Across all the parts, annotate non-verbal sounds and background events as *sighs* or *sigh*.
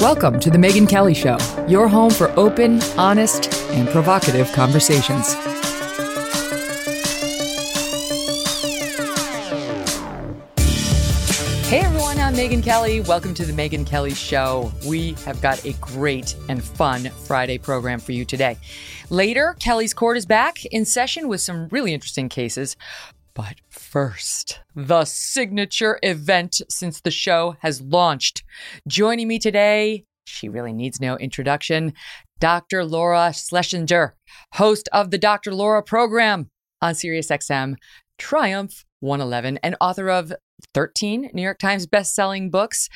Welcome to The Megyn Kelly Show, your home for open, honest, and provocative conversations. Hey everyone, I'm Megyn Kelly. Welcome to The Megyn Kelly Show. We have got a great and fun Friday program for you today. Later, Kelly's Court is back in session with some really interesting cases. But first, the signature event since the show has launched. Joining me today, she really needs no introduction, Dr. Laura Schlessinger, host of the Dr. Laura program on SiriusXM, Triumph 111, and author of 13 New York Times best-selling books.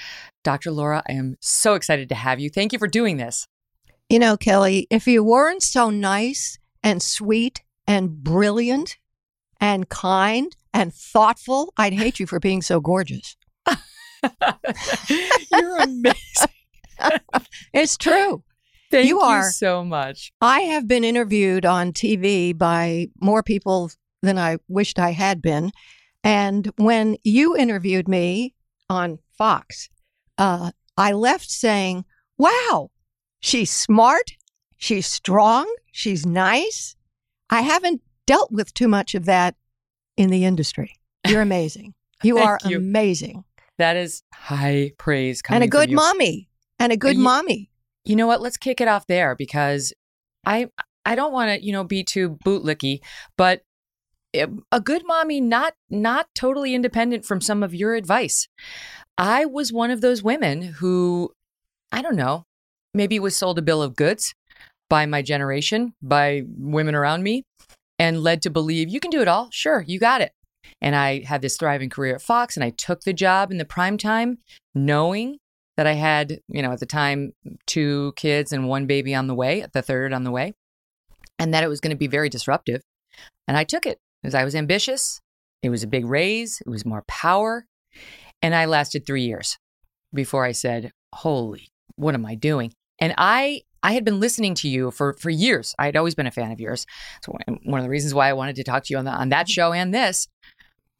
Dr. Laura, I am so excited to have you. Thank you for doing this. You know, Kelly, if you weren't so nice and sweet and brilliant and kind and thoughtful, I'd hate you for being so gorgeous. *laughs* You're amazing. It's true. Thank You you, are. so much. I have been interviewed on TV by more people than I wished I had been. And when you interviewed me on Fox, uh, I left saying, wow, she's smart, she's strong, she's nice. I haven't dealt with too much of that in the industry. You're amazing. *laughs* You are you. amazing. That is high praise coming And a good mommy. And a good you- mommy. You know what? Let's kick it off there because I I don't want to you know be too bootlicky, but eh, a good mommy not not totally independent from some of your advice. I was one of those women who I don't know maybe was sold a bill of goods by my generation by women around me and led to believe you can do it all. Sure, you got it. And I had this thriving career at Fox and I took the job in the prime time knowing that I had, you know, at the time, two kids and one baby on the way, the third on the way, and that it was going to be very disruptive. And I took it because I was ambitious. It was a big raise, it was more power. And I lasted three years before I said, Holy, what am I doing? And I, I had been listening to you for, for years. I had always been a fan of yours. So one of the reasons why I wanted to talk to you on, the, on that mm-hmm. show and this.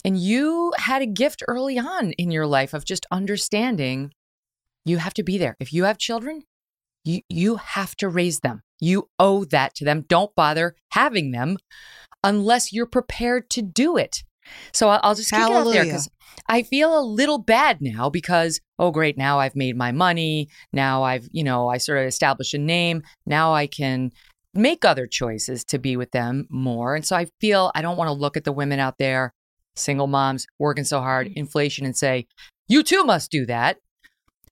And you had a gift early on in your life of just understanding you have to be there. If you have children, you you have to raise them. You owe that to them. Don't bother having them unless you're prepared to do it. So I'll, I'll just kick it out there because I feel a little bad now because oh great now I've made my money. Now I've you know I sort of established a name. Now I can make other choices to be with them more. And so I feel I don't want to look at the women out there single moms working so hard mm. inflation and say you too must do that.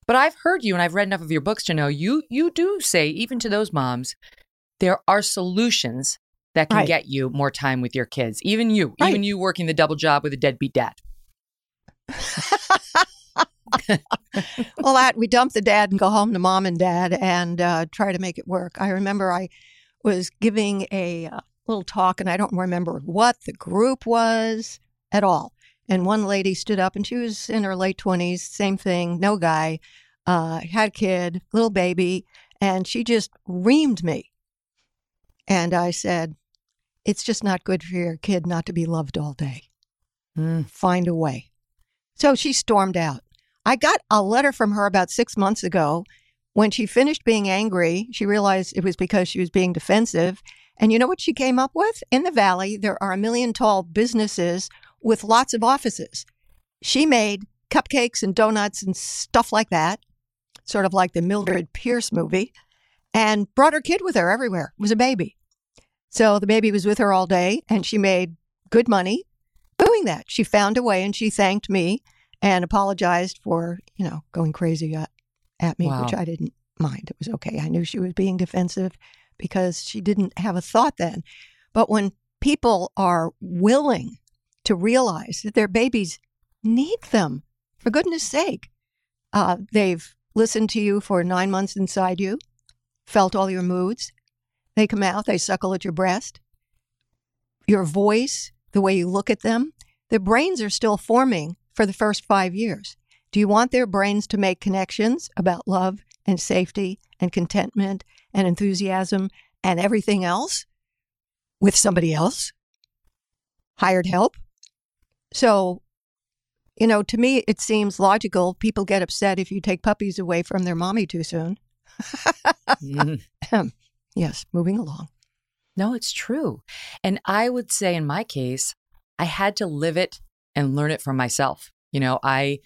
But I've heard you and I've read enough of your books to know you you do say even to those moms there are solutions that can Right. get you more time with your kids. Even you, Right. even you working the double job with a deadbeat dad. *laughs* well, that we dump the dad and go home to mom and dad and uh, try to make it work. I remember I was giving a uh, little talk, and I don't remember what the group was at all. And one lady stood up, and she was in her late twenties, same thing, no guy, uh, had a kid, little baby, and she just reamed me. And I said, "It's just not good for your kid not to be loved all day." Mm. find a way. So she stormed out. I got a letter from her about six months ago. When she finished being angry, she realized it was because she was being defensive. And you know what she came up with? In the valley, there are a million tall businesses with lots of offices. She made cupcakes and donuts and stuff like that, sort of like the Mildred Pierce movie, and brought her kid with her everywhere. It was a baby. So the baby was with her all day and she made good money doing that. She found a way and she thanked me and apologized for, you know, going crazy at, at me, Wow. which I didn't mind. It was okay. I knew she was being defensive because she didn't have a thought then. But when people are willing to realize that their babies need them, for goodness sake, uh, they've listened to you for nine months inside you, felt all your moods. They come out, they suckle at your breast. Your voice, the way you look at them, their brains are still forming for the first five years. Do you want their brains to make connections about love and safety and contentment and enthusiasm and everything else with somebody else? Hired help? So, you know, to me, it seems logical. People get upset if you take puppies away from their mommy too soon. Mhm. *laughs* yes, moving along. No, it's true. And I would say in my case, I had to live it and learn it for myself. You know, I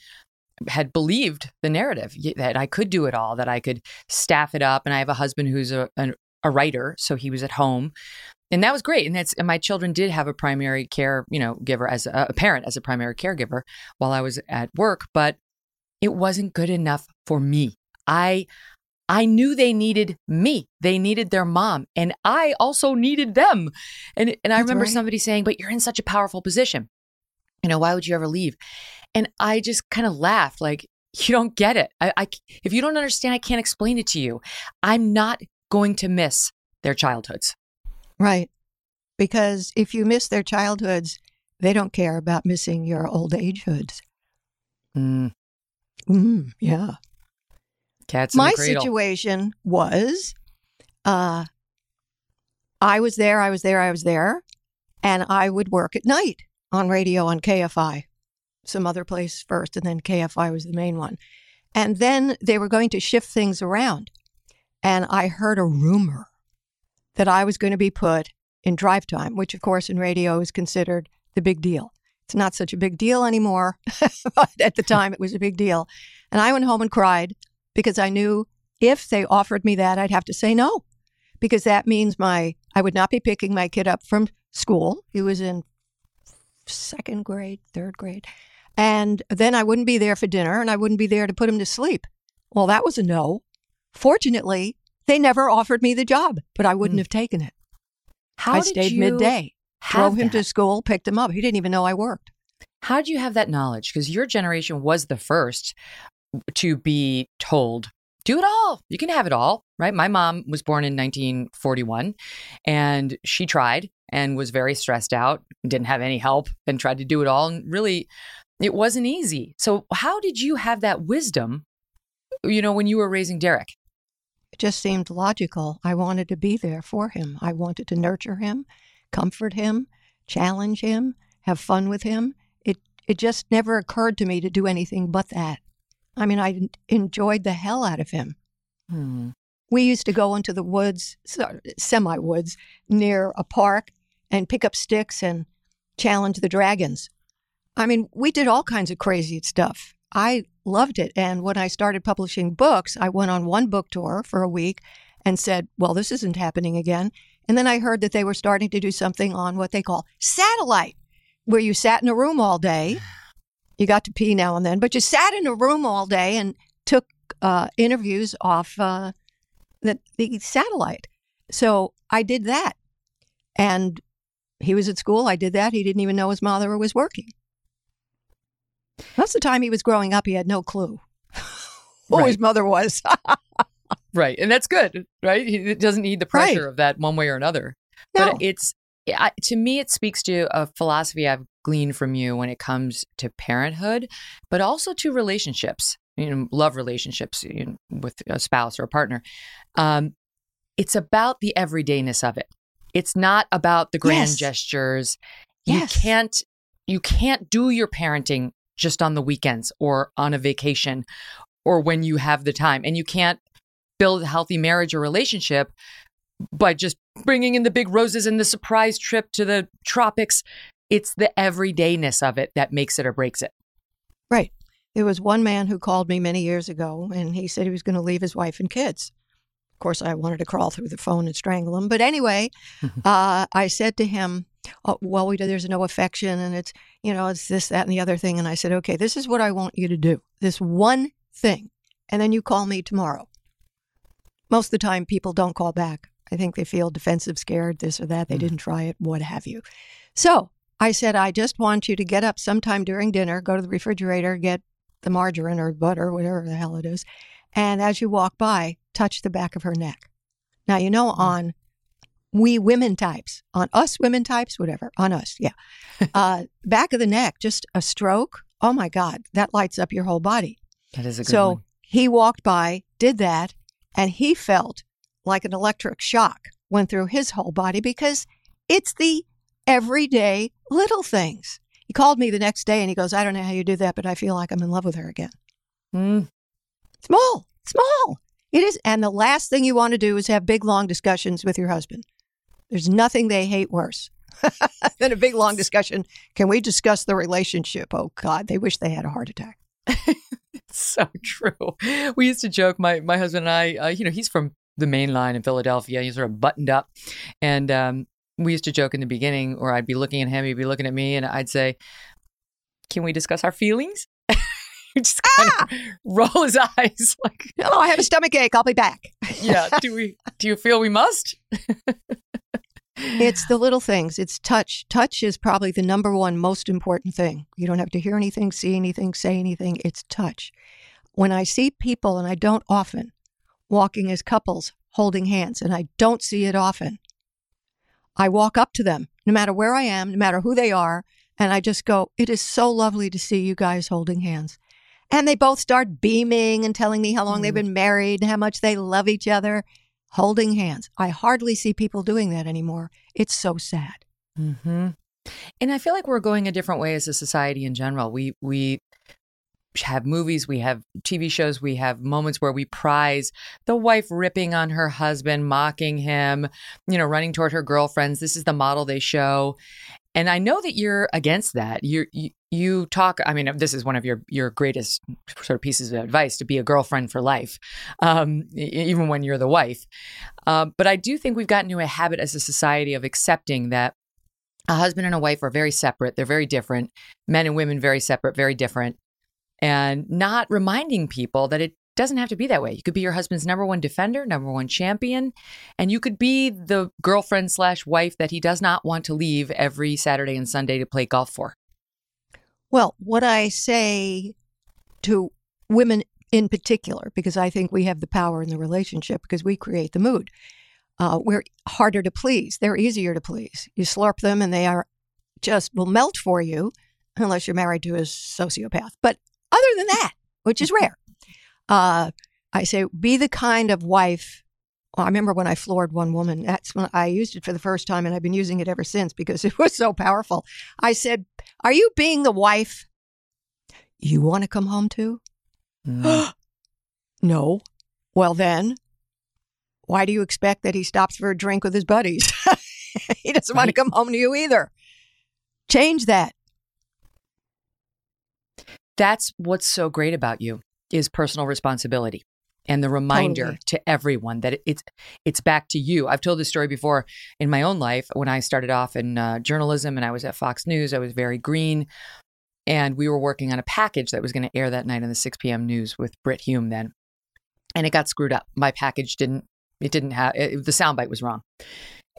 had believed the narrative that I could do it all, that I could staff it up. And I have a husband who's a, a, a writer, so he was at home. And that was great. And that's and my children did have a primary care, you know, giver as a, a parent as a primary caregiver while I was at work, but it wasn't good enough for me. I I knew they needed me. They needed their mom, and I also needed them. And and I remember right. somebody saying, "But you're in such a powerful position. You know, why would you ever leave?" And I just kind of laughed, like, "You don't get it. I, I if you don't understand, I can't explain it to you. I'm not going to miss their childhoods." Right. Because if you miss their childhoods, they don't care about missing your old agehoods. Mm, Mm, yeah. Cats My situation was uh, I was there, I was there, I was there, and I would work at night on radio on KFI, some other place first, and then KFI was the main one. And then they were going to shift things around. And I heard a rumor that I was going to be put in drive time, which, of course, in radio is considered the big deal. It's not such a big deal anymore, *laughs* but at the time it was a big deal. And I went home and cried because I knew if they offered me that, I'd have to say no, because that means my I would not be picking my kid up from school. He was in second grade, third grade, and then I wouldn't be there for dinner, and I wouldn't be there to put him to sleep. Well, that was a no. Fortunately, they never offered me the job, but I wouldn't Mm. have taken it. How I did stayed you midday, drove him that? to school, picked him up. He didn't even know I worked. How did you have that knowledge? Because your generation was the first to be told, do it all. You can have it all, right? My mom was born in 1941 and she tried and was very stressed out, didn't have any help, and tried to do it all. And really, it wasn't easy. So, how did you have that wisdom, you know, when you were raising Deryk? It just seemed logical. I wanted to be there for him. I wanted to nurture him, comfort him, challenge him, have fun with him. It it just never occurred to me to do anything but that. I mean, I enjoyed the hell out of him. Hmm. We used to go into the woods, semi woods, near a park and pick up sticks and challenge the dragons. I mean, we did all kinds of crazy stuff. I loved it. And when I started publishing books, I went on one book tour for a week and said, well, this isn't happening again. And then I heard that they were starting to do something on what they call satellite, where you sat in a room all day. *sighs* *laughs* You got to pee now and then, but you sat in a room all day and took uh, interviews off uh, the, the satellite. So I did that. And he was at school. I did that. He didn't even know his mother was working. Most of the time he was growing up, he had no clue *laughs* who his mother was. *laughs* Right. And that's good, right? He it doesn't need the Right. pressure of that one way or another. No. But it's, I, to me, it speaks to a philosophy I've gleaned from you when it comes to parenthood, but also to relationships, you know, love relationships you know, with a spouse or a partner. Um, it's about the everydayness of it. It's not about the grand Yes. gestures. You Yes. can't, you can't do your parenting just on the weekends or on a vacation or when you have the time. And you can't build a healthy marriage or relationship by just bringing in the big roses and the surprise trip to the tropics. It's the everydayness of it that makes it or breaks it. Right. There was one man who called me many years ago, and he said he was going to leave his wife and kids. Of course, I wanted to crawl through the phone and strangle him. But anyway, *laughs* uh, I said to him, oh, "Well, we, there's no affection, and it's you know it's this, that, and the other thing." And I said, "Okay, this is what I want you to do. This one thing, and then you call me tomorrow." Most of the time, people don't call back. I think they feel defensive, scared, this or that. They didn't try it, what have you. So I said, I just want you to get up sometime during dinner, go to the refrigerator, get the margarine or butter, whatever the hell it is. And as you walk by, touch the back of her neck. Now, you know, on we women types, on us women types, whatever, on us, yeah. *laughs* uh, back of the neck, just a stroke. Oh my God, that lights up your whole body. That is a good So one. he walked by, did that, and he felt like an electric shock went through his whole body because it's the everyday little things. He called me the next day and he goes, I don't know how you do that, but I feel like I'm in love with her again. Mm, Small, small. It is. And the last thing you want to do is have big, long discussions with your husband. There's nothing they hate worse *laughs* than a big, long discussion. Can we discuss the relationship? Oh, God, they wish they had a heart attack. It's *laughs* so true. We used to joke, my my husband and I. Uh, you know, he's from the main line in Philadelphia. He's sort of buttoned up, and um, we used to joke in the beginning, or I'd be looking at him, he'd be looking at me, and I'd say, "Can we discuss our feelings?" *laughs* Just kind of *laughs* roll his eyes, *laughs* like, Oh, I have a stomach ache. I'll be back. "Yeah, do we? Do you feel we must?" It's the little things. It's touch. Touch is probably the number one most important thing. You don't have to hear anything, see anything, say anything. It's touch. When I see people, and I don't often, walking as couples holding hands, and I don't see it often, I walk up to them, no matter where I am, no matter who they are, and I just go, It is so lovely to see you guys holding hands. And they both start beaming and telling me how long they've been married and how much they love each other holding hands. I hardly see people doing that anymore. It's so sad. Mm-hmm. And I feel like we're going a different way as a society in general. We we have movies, we have TV shows, we have moments where we prize the wife ripping on her husband, mocking him, you know, running toward her girlfriends. This is the model they show. And I know that you're against that. You you you talk. I mean, this is one of your your greatest sort of pieces of advice to be a girlfriend for life, um, even when you're the wife. Uh, but I do think we've gotten into a habit as a society of accepting that a husband and a wife are very separate. They're very different. Men and women, very separate, very different. And not reminding people that it doesn't have to be that way. You could be your husband's number one defender, number one champion, and you could be the girlfriend slash wife that he does not want to leave every Saturday and Sunday to play golf for. Well, what I say to women in particular, because I think we have the power in the relationship because we create the mood. Uh, we're harder to please. They're easier to please. You slurp them and they are just will melt for you unless you're married to a sociopath. But other than that, which is rare, uh, I say be the kind of wife. Well, I remember when I floored one woman. That's when I used it for the first time, and I've been using it ever since because *laughs* it was so powerful. I said, Are you being the wife you want to come home to? *gasps* no. Well, then, why do you expect that he stops for a drink with his buddies? *laughs* he doesn't want to come home to you either. Change that. That's what's so great about you is personal responsibility and the reminder Totally. to everyone that it's it's back to you. I've told this story before in my own life when I started off in uh, journalism and I was at Fox News. I was very green, and we were working on a package that was going to air that night on the 6 p.m. news with Brit Hume then, and it got screwed up. My package didn't it didn't have it, the soundbite was wrong,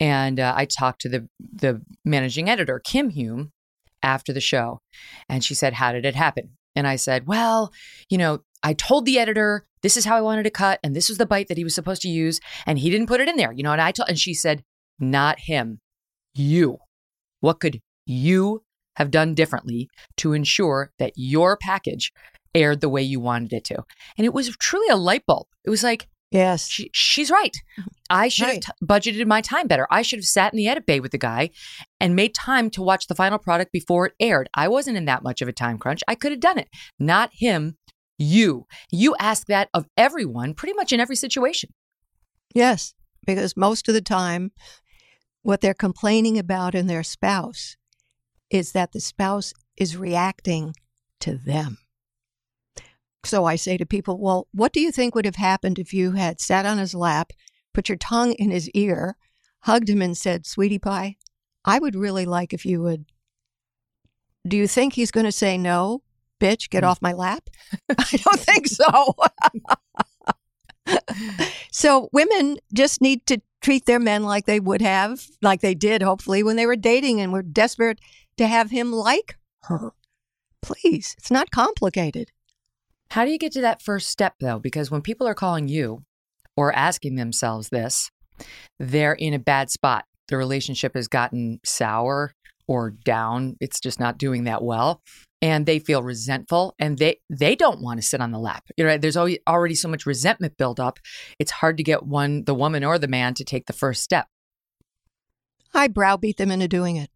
and uh, I talked to the the managing editor Kim Hume after the show, and she said, "How did it happen?" And I said, "Well, you know." I told the editor this is how I wanted to cut, and this was the bite that he was supposed to use, and he didn't put it in there, you know. And I told, and she said, "Not him, you. What could you have done differently to ensure that your package aired the way you wanted it to?" And it was truly a light bulb. It was like, Yes. she, she's right. Uh-huh. I should Right. have t- budgeted my time better. I should have sat in the edit bay with the guy and made time to watch the final product before it aired. I wasn't in that much of a time crunch. I could have done it. Not him, you. You ask that of everyone pretty much in every situation. Yes, because most of the time, what they're complaining about in their spouse is that the spouse is reacting to them. So I say to people, well, what do you think would have happened if you had sat on his lap, put your tongue in his ear, hugged him, and said, Sweetie Pie, I would really like if you would. Do you think he's going to say no? Bitch, get mm. off my lap? *laughs* I don't think so. *laughs* so women just need to treat their men like they would have, like they did, hopefully, when they were dating and were desperate to have him like her. Please, it's not complicated. How do you get to that first step though? Because when people are calling you or asking themselves this, they're in a bad spot. The relationship has gotten sour or down. It's just not doing that well. And they feel resentful and they they don't want to sit on the lap. You know, there's already so much resentment built up. It's hard to get one the woman or the man to take the first step. I browbeat them into doing it.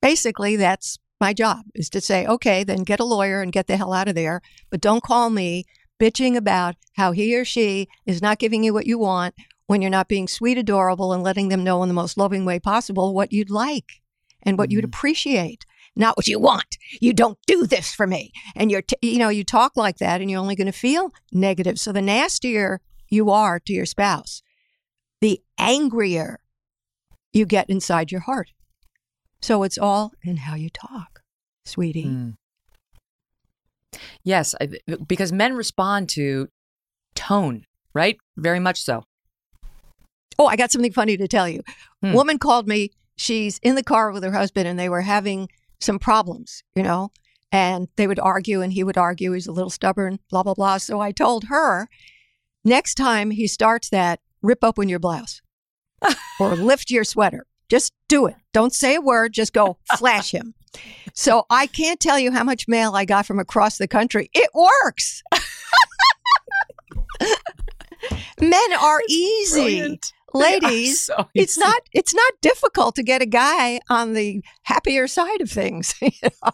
Basically, that's my job is to say, okay, then get a lawyer and get the hell out of there, but don't call me bitching about how he or she is not giving you what you want when you're not being sweet, adorable, and letting them know in the most loving way possible what you'd like and what mm-hmm. you'd appreciate. Not what you want. You don't do this for me. And you're, t- you know, you talk like that and you're only going to feel negative. So the nastier you are to your spouse, the angrier you get inside your heart. So it's all in how you talk, sweetie. Mm. Yes, because men respond to tone, right? Very much so. Oh, I got something funny to tell you. Hmm. Woman called me. She's in the car with her husband, and they were having some problems, you know, and they would argue, and he would argue. He's a little stubborn, blah, blah, blah. So I told her next time he starts that, rip open your blouse *laughs* or lift your sweater. Just do it. Don't say a word. Just go *laughs* flash him. So I can't tell you how much mail I got from across the country. It works. *laughs* Men are easy. Brilliant ladies, so it's not it's not difficult to get a guy on the happier side of things. *laughs* You know?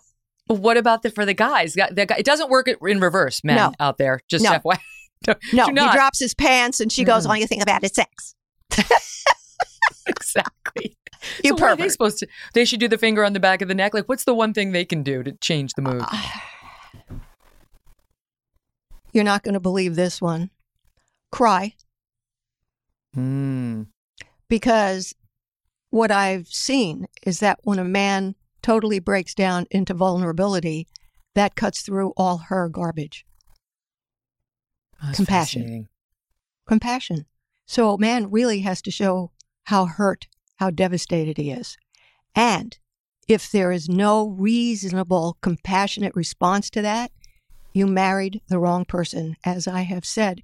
What about the for the guys? The guy, it doesn't work in reverse, men no. out there. Just no. no, he drops his pants and she goes. "All you think about is sex." *laughs* exactly. You so what are they supposed to? They should do the finger on the back of the neck. Like, what's the one thing they can do to change the mood? Uh, you're not going to believe this one. Cry. Hmm. Because what I've seen is that when a man totally breaks down into vulnerability, that cuts through all her garbage. That's Compassion. Compassion. So a man really has to show how hurt, how devastated he is. And if there is no reasonable, compassionate response to that, you married the wrong person, as I have said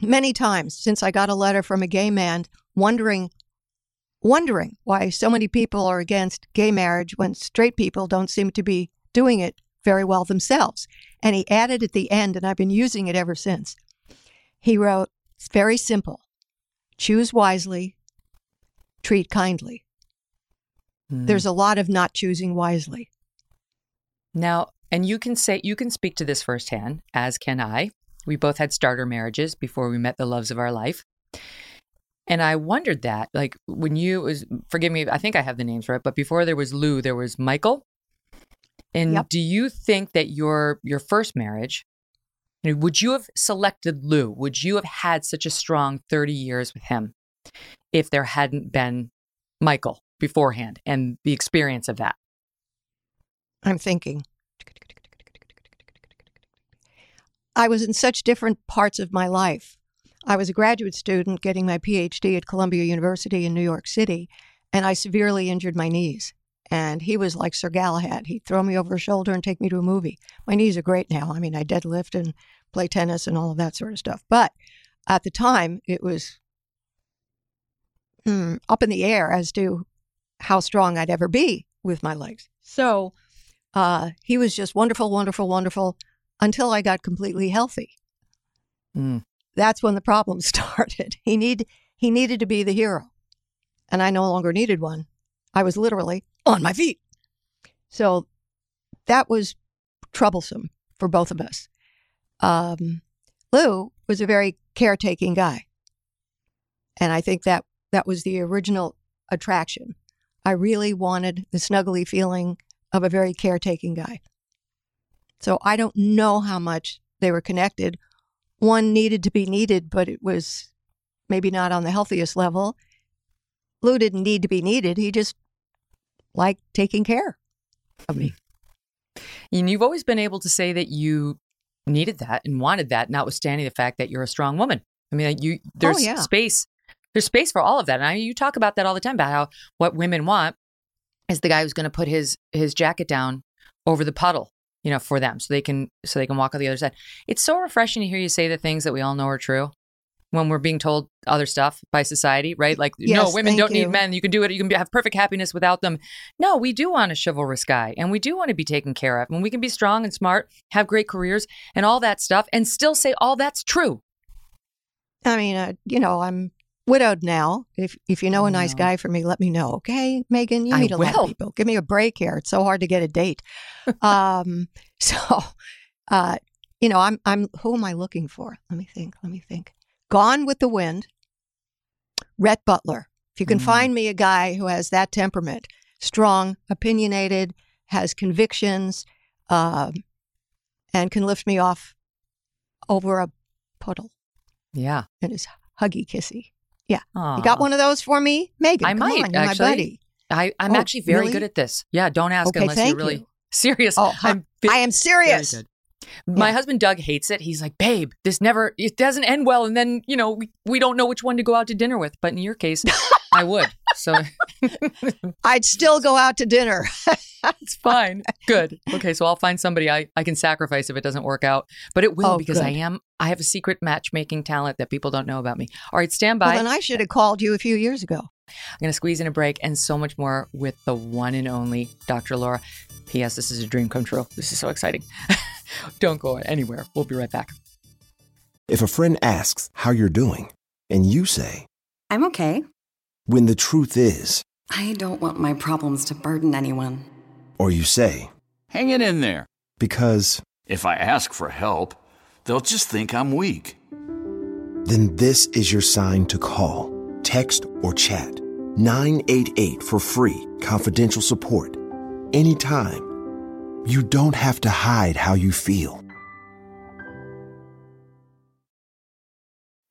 many times since I got a letter from a gay man wondering wondering why so many people are against gay marriage when straight people don't seem to be doing it very well themselves. And he added at the end, and I've been using it ever since. He wrote, It's very simple. Choose wisely, treat kindly. Mm. There's a lot of not choosing wisely. Now, and you can say, you can speak to this firsthand, as can I. We both had starter marriages before we met the loves of our life. And I wondered that, like when you was forgive me, I think I have the names right, but before there was Lew, there was Michael. And yep. do you think that your your first marriage, would you have selected Lew? Would you have had such a strong 30 years with him if there hadn't been Michael beforehand and the experience of that? I'm thinking. I was in such different parts of my life. I was a graduate student getting my PhD at Columbia University in New York City, and I severely injured my knees. And he was like Sir Galahad. He'd throw me over his shoulder and take me to a movie. My knees are great now. I mean, I deadlift and play tennis and all of that sort of stuff. But at the time, it was hmm, up in the air as to how strong I'd ever be with my legs. So uh, he was just wonderful, wonderful, wonderful until I got completely healthy. Mm. That's when the problem *laughs* started. He need he needed to be the hero, and I no longer needed one. I was literally on my feet. So that was troublesome for both of us. Um, Lew was a very caretaking guy, and I think that that was the original attraction. I really wanted the snuggly feeling of a very caretaking guy. So I don't know how much they were connected. One needed to be needed, but it was maybe not on the healthiest level. Lew didn't need to be needed. He just liked taking care of me. And you've always been able to say that you needed that and wanted that, notwithstanding the fact that you're a strong woman. I mean, you oh, there's yeah. space. There's space for all of that. And I, you talk about that all the time about how what women want is the guy who's going to put his his jacket down over the puddle, you know, for them, so they can so they can walk on the other side. It's so refreshing to hear you say the things that we all know are true when we're being told other stuff by society, right? Like, no, women don't you. need men. You can do it. You can be, have perfect happiness without them. No, we do want a chivalrous guy, and we do want to be taken care of, and we can be strong and smart, have great careers, and all that stuff, and still say all that's true. I mean, uh, you know, I'm widowed now. If if you know a nice No. guy for me, let me know. Okay, Megyn, you I meet a lot of people. Give me a break here. It's so hard to get a date. *laughs* um, *laughs* so, uh, you know, I'm I'm who am I looking for? Let me think. Let me think. Gone with the Wind. Rhett Butler. If you can Mm. find me a guy who has that temperament, strong, opinionated, has convictions, um, and can lift me off over a puddle Yeah. and is huggy kissy. Aw. You got one of those for me, Megyn? I come might, on, you're actually. my buddy. I, I'm Oh, actually very really? good at this. Yeah, don't ask Okay, unless you're really you. serious. Oh. *laughs* I'm I am very serious. Good. My Yeah. husband Doug hates it. He's like, "Babe, this never it doesn't end well and then, you know, we, we don't know which one to go out to dinner with." But in your case, I would. So *laughs* I'd still go out to dinner. *laughs* That's fine. Good. Okay, so I'll find somebody I, I can sacrifice if it doesn't work out. But it will Oh, because I am I have a secret matchmaking talent that people don't know about me. All right, stand well, by. then I should have called you a few years ago. I'm going to squeeze in a break and so much more with the one and only Dr. Laura. P.S. This is a dream come true. This is so exciting. *laughs* *laughs* Don't go anywhere. We'll be right back. If a friend asks how you're doing, and you say, I'm okay. when the truth is, I don't want my problems to burden anyone. or you say, Hang it in there. because, If I ask for help, they'll just think I'm weak. then this is your sign to call, text, or chat 988 for free, confidential support. Anytime. You don't have to hide how you feel.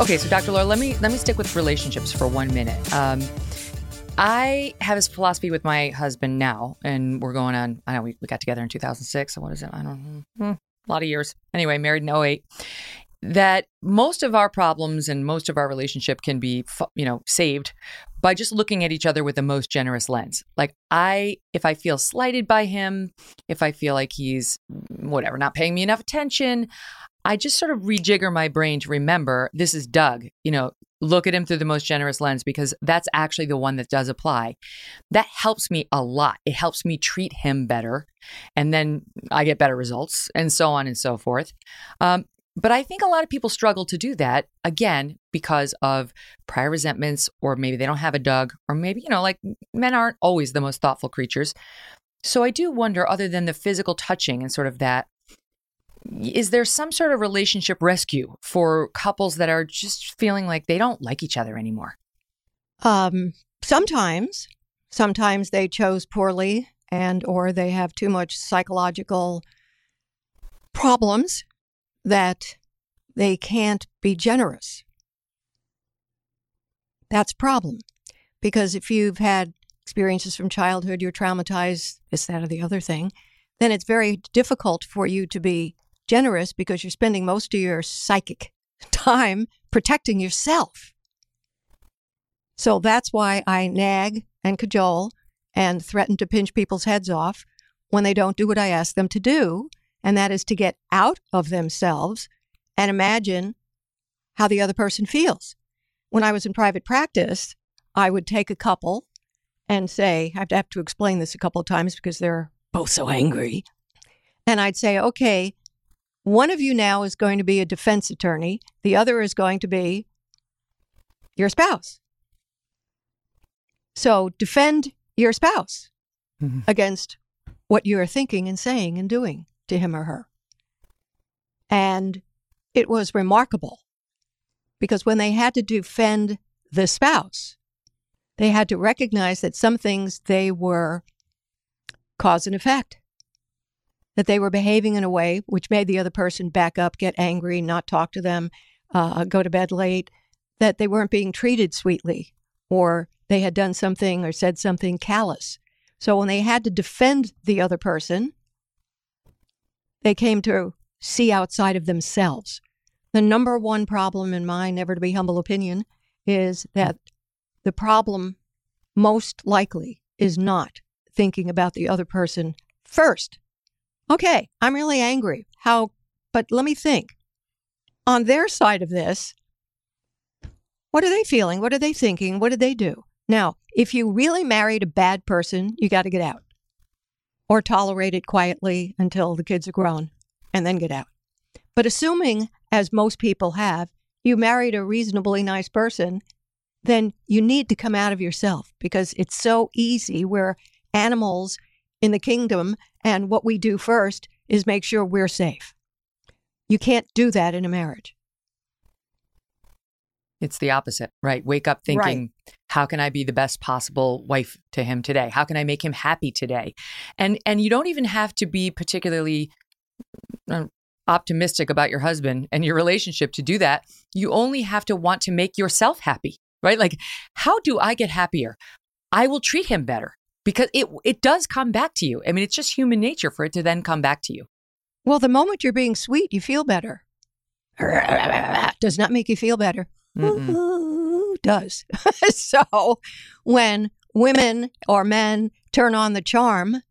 Okay, so Dr. Laura, let me let me stick with relationships for one minute. Um, I have this philosophy with my husband now, and we're going on. I know we, we got together in 2006. So what is it? I don't know. Hmm, a lot of years. Anyway, married in 08. That most of our problems and most of our relationship can be, you know, saved by just looking at each other with the most generous lens. Like I, if I feel slighted by him, if I feel like he's whatever, not paying me enough attention, I just sort of rejigger my brain to remember this is Doug. You know, look at him through the most generous lens because that's actually the one that does apply. That helps me a lot. It helps me treat him better. And then I get better results and so on and so forth. Um, but I think a lot of people struggle to do that again because of prior resentments, or maybe they don't have a Doug, or maybe, you know, like men aren't always the most thoughtful creatures. So I do wonder, other than the physical touching and sort of that, is there some sort of relationship rescue for couples that are just feeling like they don't like each other anymore? Um, sometimes, sometimes they chose poorly, and or they have too much psychological problems that they can't be generous. That's a problem. Because if you've had experiences from childhood, you're traumatized, this, that, or the other thing, then it's very difficult for you to be generous because you're spending most of your psychic *laughs* time protecting yourself. So that's why I nag and cajole and threaten to pinch people's heads off when they don't do what I ask them to do, and that is to get out of themselves and imagine how the other person feels. When I was in private practice, I would take a couple and say, I have to have to explain this a couple of times because they're both so angry. And I'd say, okay, one of you now is going to be a defense attorney, the other is going to be your spouse. So defend your spouse Mhm. against what you are thinking and saying and doing to him or her. And it was remarkable because when they had to defend the spouse, they had to recognize that some things they were cause and effect, that they were behaving in a way which made the other person back up, get angry, not talk to them, uh, go to bed late, that they weren't being treated sweetly, or they had done something or said something callous. So when they had to defend the other person, they came to see outside of themselves. The number one problem in my never to be humble opinion is that the problem most likely is not thinking about the other person first. Okay, I'm really angry. How, but let me think. On their side of this, what are they feeling? What are they thinking? What did they do? Now, if you really married a bad person, you got to get out or tolerate it quietly until the kids are grown and then get out. But assuming, as most people have, you married a reasonably nice person, then you need to come out of yourself because it's so easy. We're animals in the kingdom, and what we do first is make sure we're safe. You can't do that in a marriage. It's the opposite, right? Wake up thinking, how can I be the best possible wife to him today? How can I make him happy today? And and you don't even have to be particularly uh, optimistic about your husband and your relationship to do that. You only have to want to make yourself happy, right? Like, how do I get happier? I will treat him better because it it does come back to you. I mean, it's just human nature for it to then come back to you. Well, the moment you're being sweet, you feel better. *laughs* Does not make you feel better. Ooh, does. *laughs* so when women or men turn on the charm,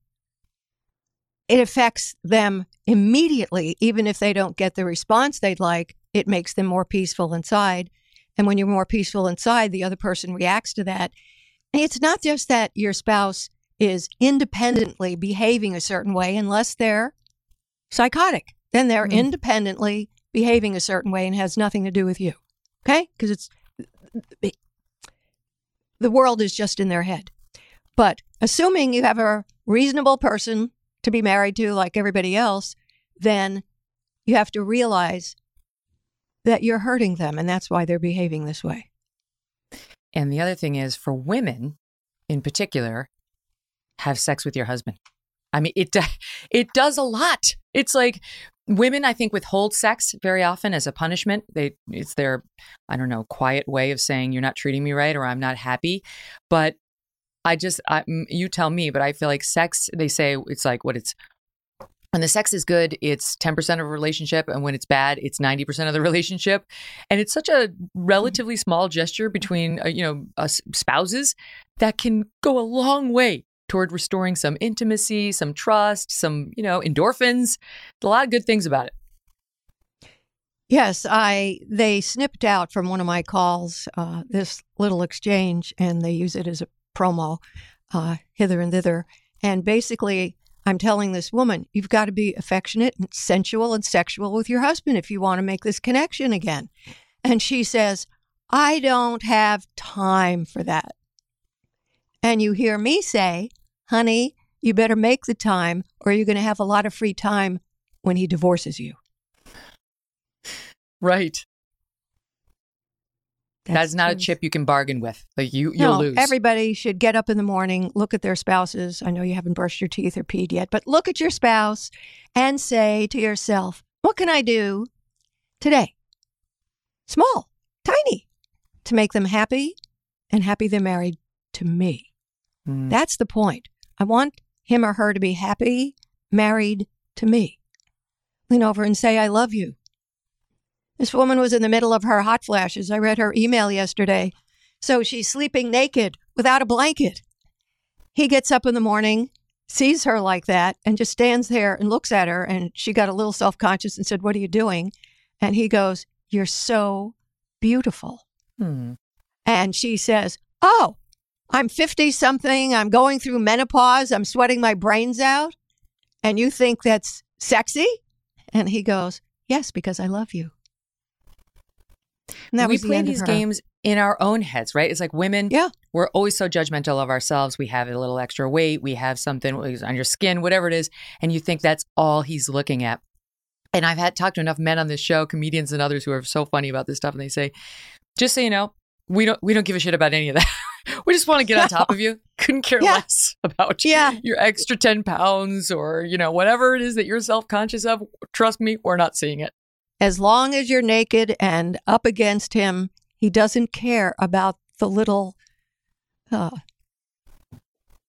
it affects them immediately, even if they don't get the response they'd like. It makes them more peaceful inside. And when you're more peaceful inside, the other person reacts to that. It's not just that your spouse is independently behaving a certain way, unless they're psychotic. Then they're Mm. independently behaving a certain way and has nothing to do with you. Okay? Because it's the world is just in their head. But assuming you have a reasonable person to be married to, like everybody else, then you have to realize that you're hurting them, and that's why they're behaving this way. And the other thing is for women in particular, have sex with your husband. I mean, it *laughs* it does a lot. It's like women, I think, withhold sex very often as a punishment. They it's their I don't know quiet way of saying you're not treating me right or I'm not happy. But I just I, you tell me. But I feel like sex. They say it's like what it's when the sex is good, it's 10% of a relationship. And when it's bad, it's 90% of the *laughs* relationship. And it's such a relatively small gesture between, uh, you know, us spouses that can go a long way toward restoring some intimacy, some trust, some, you know, endorphins. A lot of good things about it. Yes, I they snipped out from one of my calls uh, this little exchange, and they use it as a promo, uh, hither and thither. And basically, I'm telling this woman, you've got to be affectionate and sensual and sexual with your husband if you want to make this connection again. And she says, I don't have time for that. And you hear me say, honey, you better make the time, or you're going to have a lot of free time when he divorces you. Right. That's, not a chip you can bargain with. Like you, you'll lose. everybody should get up in the morning, look at their spouses. I know you haven't brushed your teeth or peed yet, but look at your spouse and say to yourself, what can I do today? Small, tiny, to make them happy and happy they're married to me. Mm. That's the point. I want him or her to be happy, married to me. Lean over and say, I love you. This woman was in the middle of her hot flashes. I read her email yesterday. So she's sleeping naked without a blanket. He gets up in the morning, sees her like that, and just stands there and looks at her. And she got a little self conscious and said, What are you doing? And he goes, You're so beautiful. Hmm. And she says, Oh, I'm 50 something, I'm going through menopause, I'm sweating my brains out, and you think that's sexy? And he goes, Yes, because I love you. We play these games in our own heads, right? It's like women, yeah, we're always so judgmental of ourselves. We have a little extra weight, we have something on your skin, whatever it is, and you think that's all he's looking at. And I've had talked to enough men on this show, comedians and others who are so funny about this stuff, and they say, just so you know, we don't we don't give a shit about any of that. *laughs* we just want to get on *laughs* top of you. Couldn't care Yeah. less about Yeah. your extra 10 pounds or, you know, whatever it is that you're self conscious of. Trust me, we're not seeing it. As long as you're naked and up against him, he doesn't care about the little uh,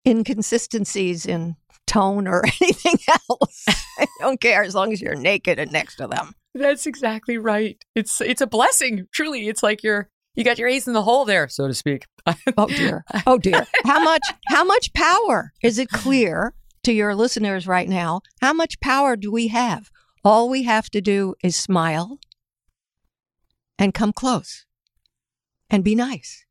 inconsistencies in tone or *laughs* anything else. I don't care as long as you're naked and next to them. That's exactly right. It's it's a blessing. Truly, it's like you're you got your ace in the hole there, so to speak. *laughs* Oh dear. Oh dear. How much how much power is it clear to your listeners right now? How much power do we have? All we have to do is smile and come close and be nice.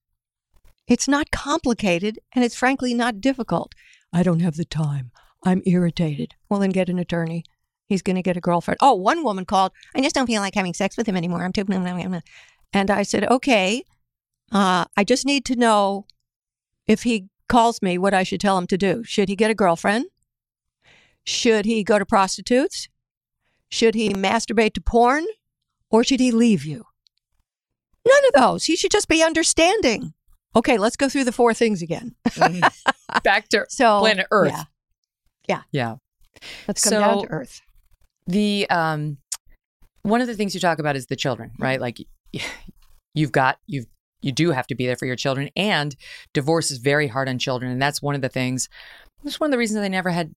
It's not complicated and it's frankly not difficult. I don't have the time. I'm irritated. Well, then get an attorney. He's going to get a girlfriend. Oh, one woman called. I just don't feel like having sex with him anymore. I'm too. And I said, okay, uh, I just need to know if he calls me what I should tell him to do. Should he get a girlfriend? Should he go to prostitutes? Should he masturbate to porn? Or should he leave you? None of those. He should just be understanding. Okay, let's go through the four things again. *laughs* Back to So, planet Earth. Yeah. Yeah. Let's come down to earth. The um one of the things you talk about is the children, right? Like you've got you've you do have to be there for your children and divorce is very hard on children and that's one of the things that's one of the reasons I never had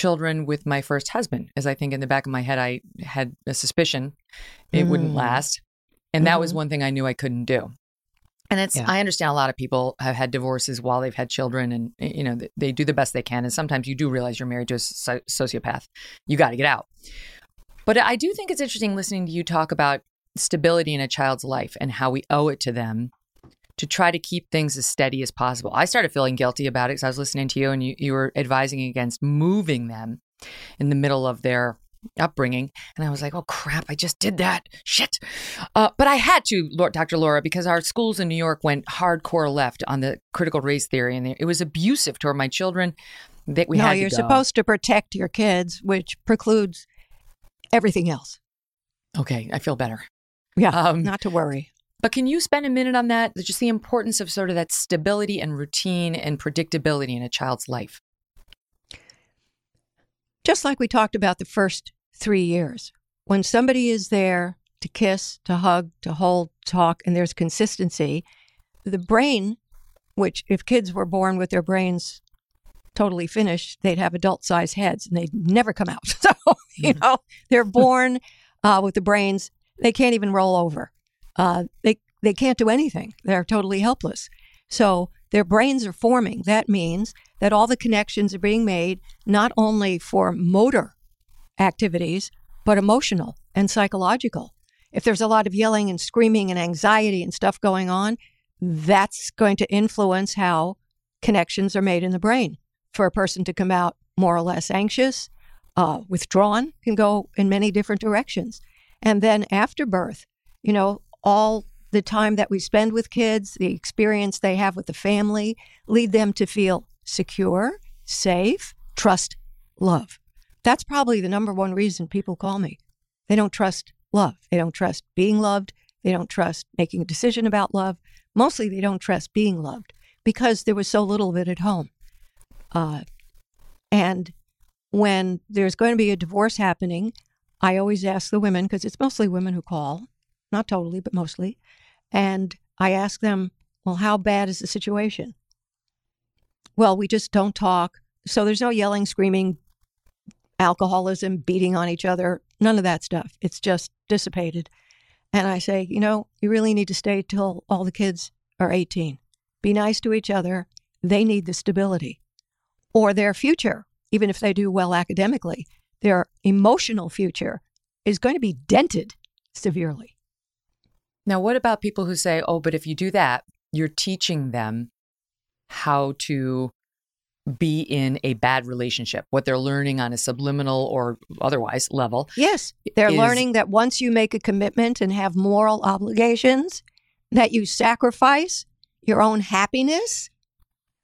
children with my first husband as I think in the back of my head I had a suspicion it wouldn't Mm. last and that was Mhm. one thing I knew I couldn't do. And it's Yeah. I understand a lot of people have had divorces while they've had children and you know they do the best they can and sometimes you do realize you're married to a sociopath. You got to get out. But I do think it's interesting listening to you talk about stability in a child's life and how we owe it to them to try to keep things as steady as possible. I started feeling guilty about it because I was listening to you and you, you were advising against moving them in the middle of their upbringing. And I was like, oh crap, I just did that. Shit. Uh, but I had to, Lord, Dr. Laura, because our schools in New York went hardcore left on the critical race theory and it was abusive toward my children. That we no, had to you're supposed to protect your kids, which precludes everything else. Okay, I feel better. Yeah, Um, not to worry. But can you spend a minute on that? Just the importance of sort of that stability and routine and predictability in a child's life. Just like we talked about the first three years, when somebody is there to kiss, to hug, to hold, talk, and there's consistency, the brain, which if kids were born with their brains totally finished, they'd have adult sized heads and they'd never come out. *laughs* So, you know, they're born uh, with the brains, they can't even roll over. Uh, they, they can't do anything. They're totally helpless. So their brains are forming. That means that all the connections are being made not only for motor activities, but emotional and psychological. If there's a lot of yelling and screaming and anxiety and stuff going on, that's going to influence how connections are made in the brain. For a person to come out more or less anxious, uh, withdrawn, can go in many different directions. And then after birth, you know, all the time that we spend with kids, the experience they have with the family, lead them to feel secure, safe, trust, love. That's probably the number one reason people call me. They don't trust love. They don't trust being loved. They don't trust making a decision about love. Mostly, they don't trust being loved because there was so little of it at home. Uh, and when there's going to be a divorce happening, I always ask the women, because it's mostly women who call, not totally, but mostly. And I ask them, well, how bad is the situation? Well, we just don't talk. So there's no yelling, screaming, alcoholism, beating on each other, none of that stuff. It's just dissipated. And I say, you know, you really need to stay till all the kids are 18. Be nice to each other. They need the stability. Or their future, even if they do well academically, their emotional future is going to be dented severely. Now, what about people who say, oh, but if you do that, you're teaching them how to be in a bad relationship, what they're learning on a subliminal or otherwise level. Yes, they're is- learning that once you make a commitment and have moral obligations, that you sacrifice your own happiness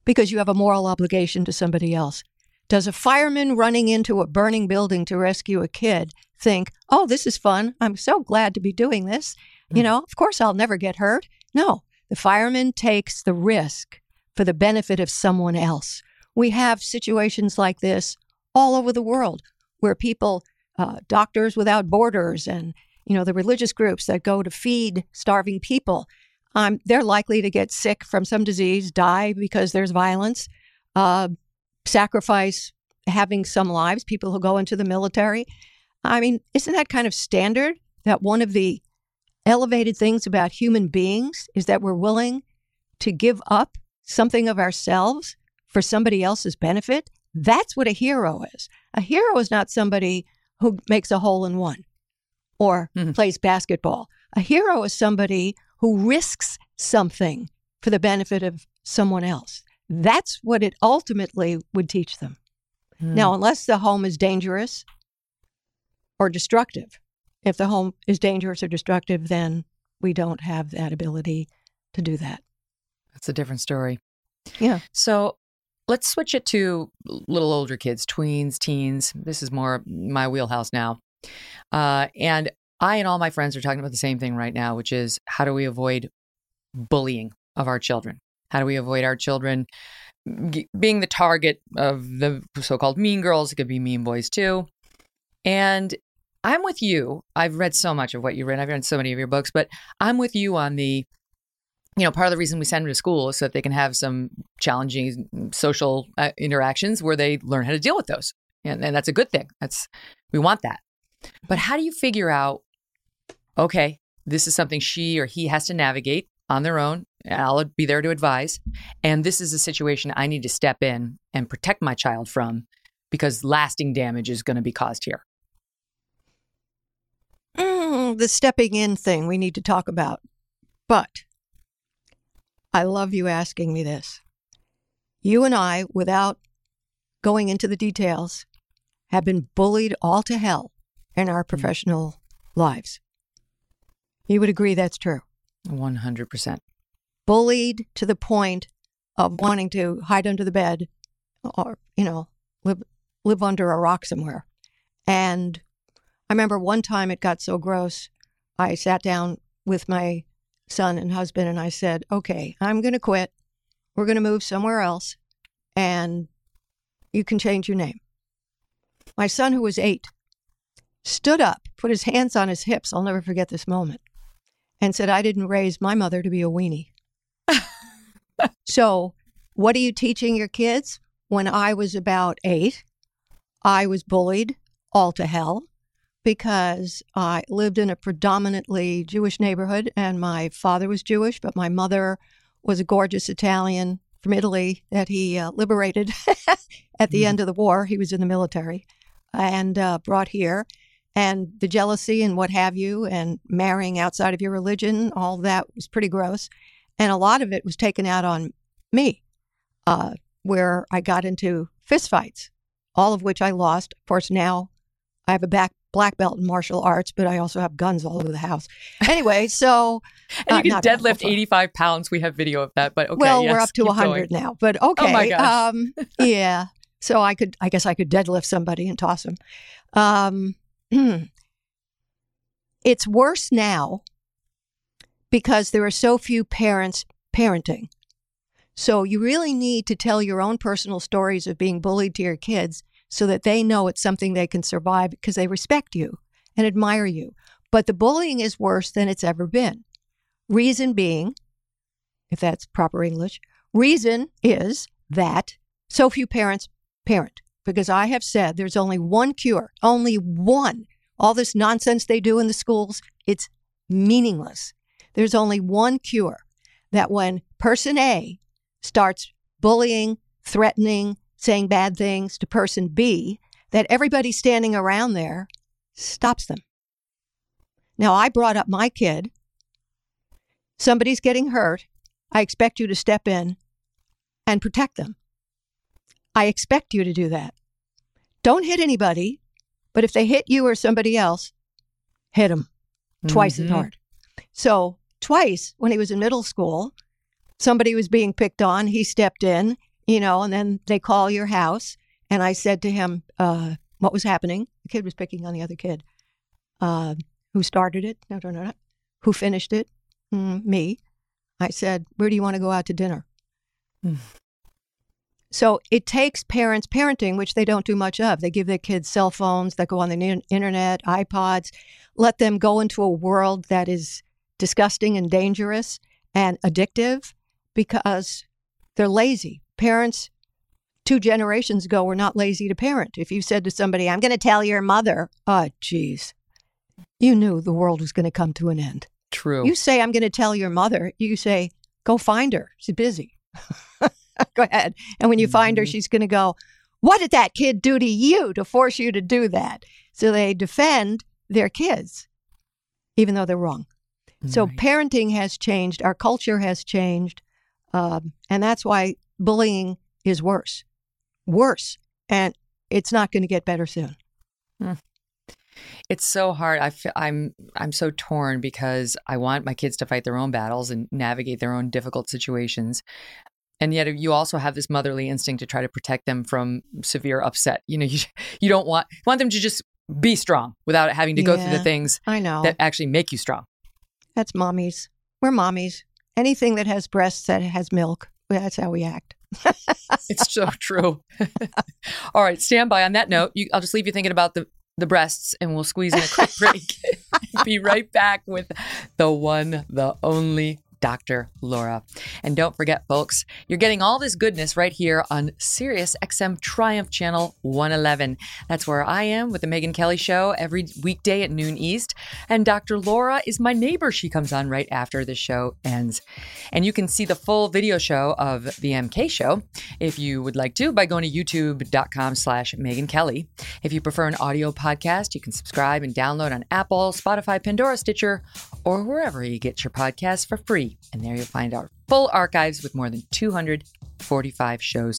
because you have a moral obligation to somebody else. Does a fireman running into a burning building to rescue a kid think, oh, this is fun. I'm so glad to be doing this. You know, of course, I'll never get hurt. No, the fireman takes the risk for the benefit of someone else. We have situations like this all over the world where people, uh, Doctors Without Borders, and you know the religious groups that go to feed starving people, um, they're likely to get sick from some disease, die because there's violence, uh, sacrifice having some lives. People who go into the military. I mean, isn't that kind of standard? That one of the elevated things about human beings is that we're willing to give up something of ourselves for somebody else's benefit. That's what a hero is. A hero is not somebody who makes a hole in one or Mhm. plays basketball. A hero is somebody who risks something for the benefit of someone else. That's what it ultimately would teach them. Hmm. Now, unless the home is dangerous or destructive, if the home is dangerous or destructive, then we don't have that ability to do that. That's a different story. Yeah. So let's switch it to little older kids, tweens, teens. This is more my wheelhouse now. Uh, and I and all my friends are talking about the same thing right now, which is how do we avoid bullying of our children? How do we avoid our children g- being the target of the so called mean girls? It could be mean boys too. And I'm with you. I've read so much of what you read. I've read so many of your books, but I'm with you on the you know, part of the reason we send them to school is so that they can have some challenging social uh, interactions where they learn how to deal with those. And, and that's a good thing. That's we want that. But how do you figure out okay, this is something she or he has to navigate on their own. I'll be there to advise. And this is a situation I need to step in and protect my child from because lasting damage is going to be caused here. Mm, the stepping in thing we need to talk about. But I love you asking me this. You and I, without going into the details, have been bullied all to hell in our professional lives. You would agree that's true. 100%. Bullied to the point of wanting to hide under the bed or, you know, live, live under a rock somewhere. And I remember one time it got so gross, I sat down with my son and husband and I said, okay, I'm going to quit. We're going to move somewhere else and you can change your name. My son, who was eight, stood up, put his hands on his hips. I'll never forget this moment and said, I didn't raise my mother to be a weenie. *laughs* so, what are you teaching your kids? When I was about eight, I was bullied all to hell because I lived in a predominantly Jewish neighborhood and my father was Jewish, but my mother was a gorgeous Italian from Italy that he uh, liberated *laughs* at the end of the war. He was in the military and uh, brought here. And the jealousy and what have you, and marrying outside of your religion, all that was pretty gross. And a lot of it was taken out on me, uh, where I got into fistfights, all of which I lost. Of course, now I have a back black belt in martial arts, but I also have guns all over the house. *laughs* Anyway, so And uh, you can deadlift back- 85 pounds. We have video of that, but okay. well, we're up to 100 going. now, but okay. Oh my gosh. Um, *laughs* yeah. So I could, I guess I could deadlift somebody and toss them. Um, *clears throat* it's worse now because there are so few parents parenting. So you really need to tell your own personal stories of being bullied to your kids so that they know it's something they can survive because they respect you and admire you. But the bullying is worse than it's ever been. Reason being, if that's proper English, reason is that so few parents parent. Because I have said there's only one cure, only one. All this nonsense they do in the schools, it's meaningless. There's only one cure that when person A starts bullying, threatening, saying bad things to person B, that everybody standing around there stops them. Now, I brought up my kid. Somebody's getting hurt. I expect you to step in and protect them. I expect you to do that. Don't hit anybody, but if they hit you or somebody else, hit them twice as Mhm. hard. So, twice when he was in middle school, somebody was being picked on. He stepped in, you know, and then they call your house. And I said to him, uh, what was happening? The kid was picking on the other kid. Uh, who started it? No, no, no, no. Who finished it? Mm, me. I said, where do you want to go out to dinner? Mm. So it takes parents parenting, which they don't do much of. They give their kids cell phones that go on the internet, iPods, let them go into a world that is disgusting and dangerous and addictive because they're lazy. Parents two generations ago were not lazy to parent. If you said to somebody, I'm going to tell your mother, oh, geez, you knew the world was going to come to an end. True. You say, I'm going to tell your mother. You say, go find her. She's busy. *laughs* go ahead. And when you find her, Mhm. she's going to go, What did that kid do to you to force you to do that? So they defend their kids, even though they're wrong. So parenting has changed. Our culture has changed. Um, and that's why bullying is worse. Worse. And it's not going to get better soon. Hmm. It's so hard. I feel, I'm I'm so torn because I want my kids to fight their own battles and navigate their own difficult situations. And yet you also have this motherly instinct to try to protect them from severe upset. You know, *laughs* you you don't want you want them to just be strong without having to go through the things I know. that actually make you strong. That's mommies. We're mommies. Anything that has breasts that has milk, that's how we act. *laughs* It's so true. *laughs* All right, stand by. On that note, you, I'll just leave you thinking about the the breasts, and we'll squeeze in a quick break. *laughs* Be right back with the one, the only Dr. Laura. And don't forget, folks, you're getting all this goodness right here on Sirius XM Triumph Channel 111. That's where I am with the Megyn Kelly Show every weekday at noon East. And Dr. Laura is my neighbor. She comes on right after the show ends. And you can see the full video show of the MK Show if you would like to by going to youtube.com slash Megyn Kelly. If you prefer an audio podcast, you can subscribe and download on Apple, Spotify, Pandora, Stitcher, or wherever you get your podcasts for free. And there you'll find our full archives with more than 245 shows.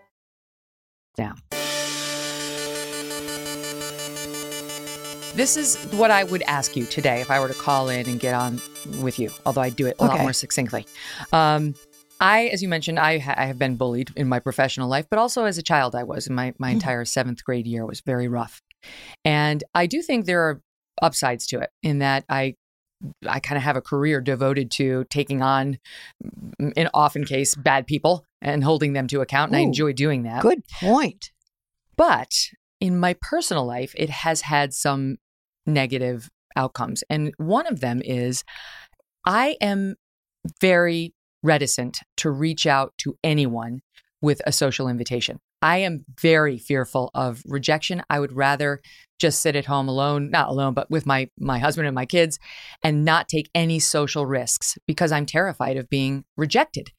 Down. This is what I would ask you today if I were to call in and get on with you, although I do it a lot more succinctly. Um, I, as you mentioned, I, ha- I have been bullied in my professional life, but also as a child, I was. My, my entire seventh grade year was very rough. And I do think there are upsides to it in that I I kind of have a career devoted to taking on, in often case, bad people and holding them to account. And I enjoy doing that. Good point. But in my personal life, it has had some negative outcomes. And one of them is I am very reticent to reach out to anyone with a social invitation. I am very fearful of rejection. I would rather just sit at home alone, not alone, but with my my husband and my kids and not take any social risks because I'm terrified of being rejected.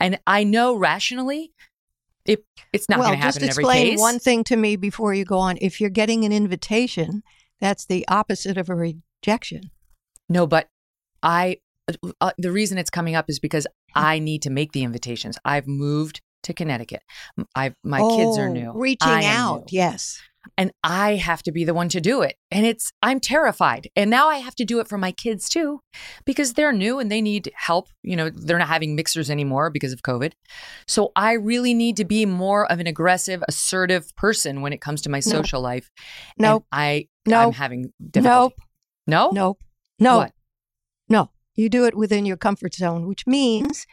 And I know rationally it it's not well, going to just happen in every explain one thing to me before you go on. If you're getting an invitation, that's the opposite of a rejection. No, but I uh, the reason it's coming up is because I need to make the invitations. I've moved to Connecticut. I've my kids are Oh, new. Reaching out, new. yes. and I have to be the one to do it. And it's I'm terrified. And now I have to do it for my kids too because they're new and they need help. You know, they're not having mixers anymore because of COVID. So I really need to be more of an aggressive, assertive person when it comes to my social life. And Nope. I Nope. I'm having difficulty. Nope. No? Nope. No. What? No. You do it within your comfort zone, which means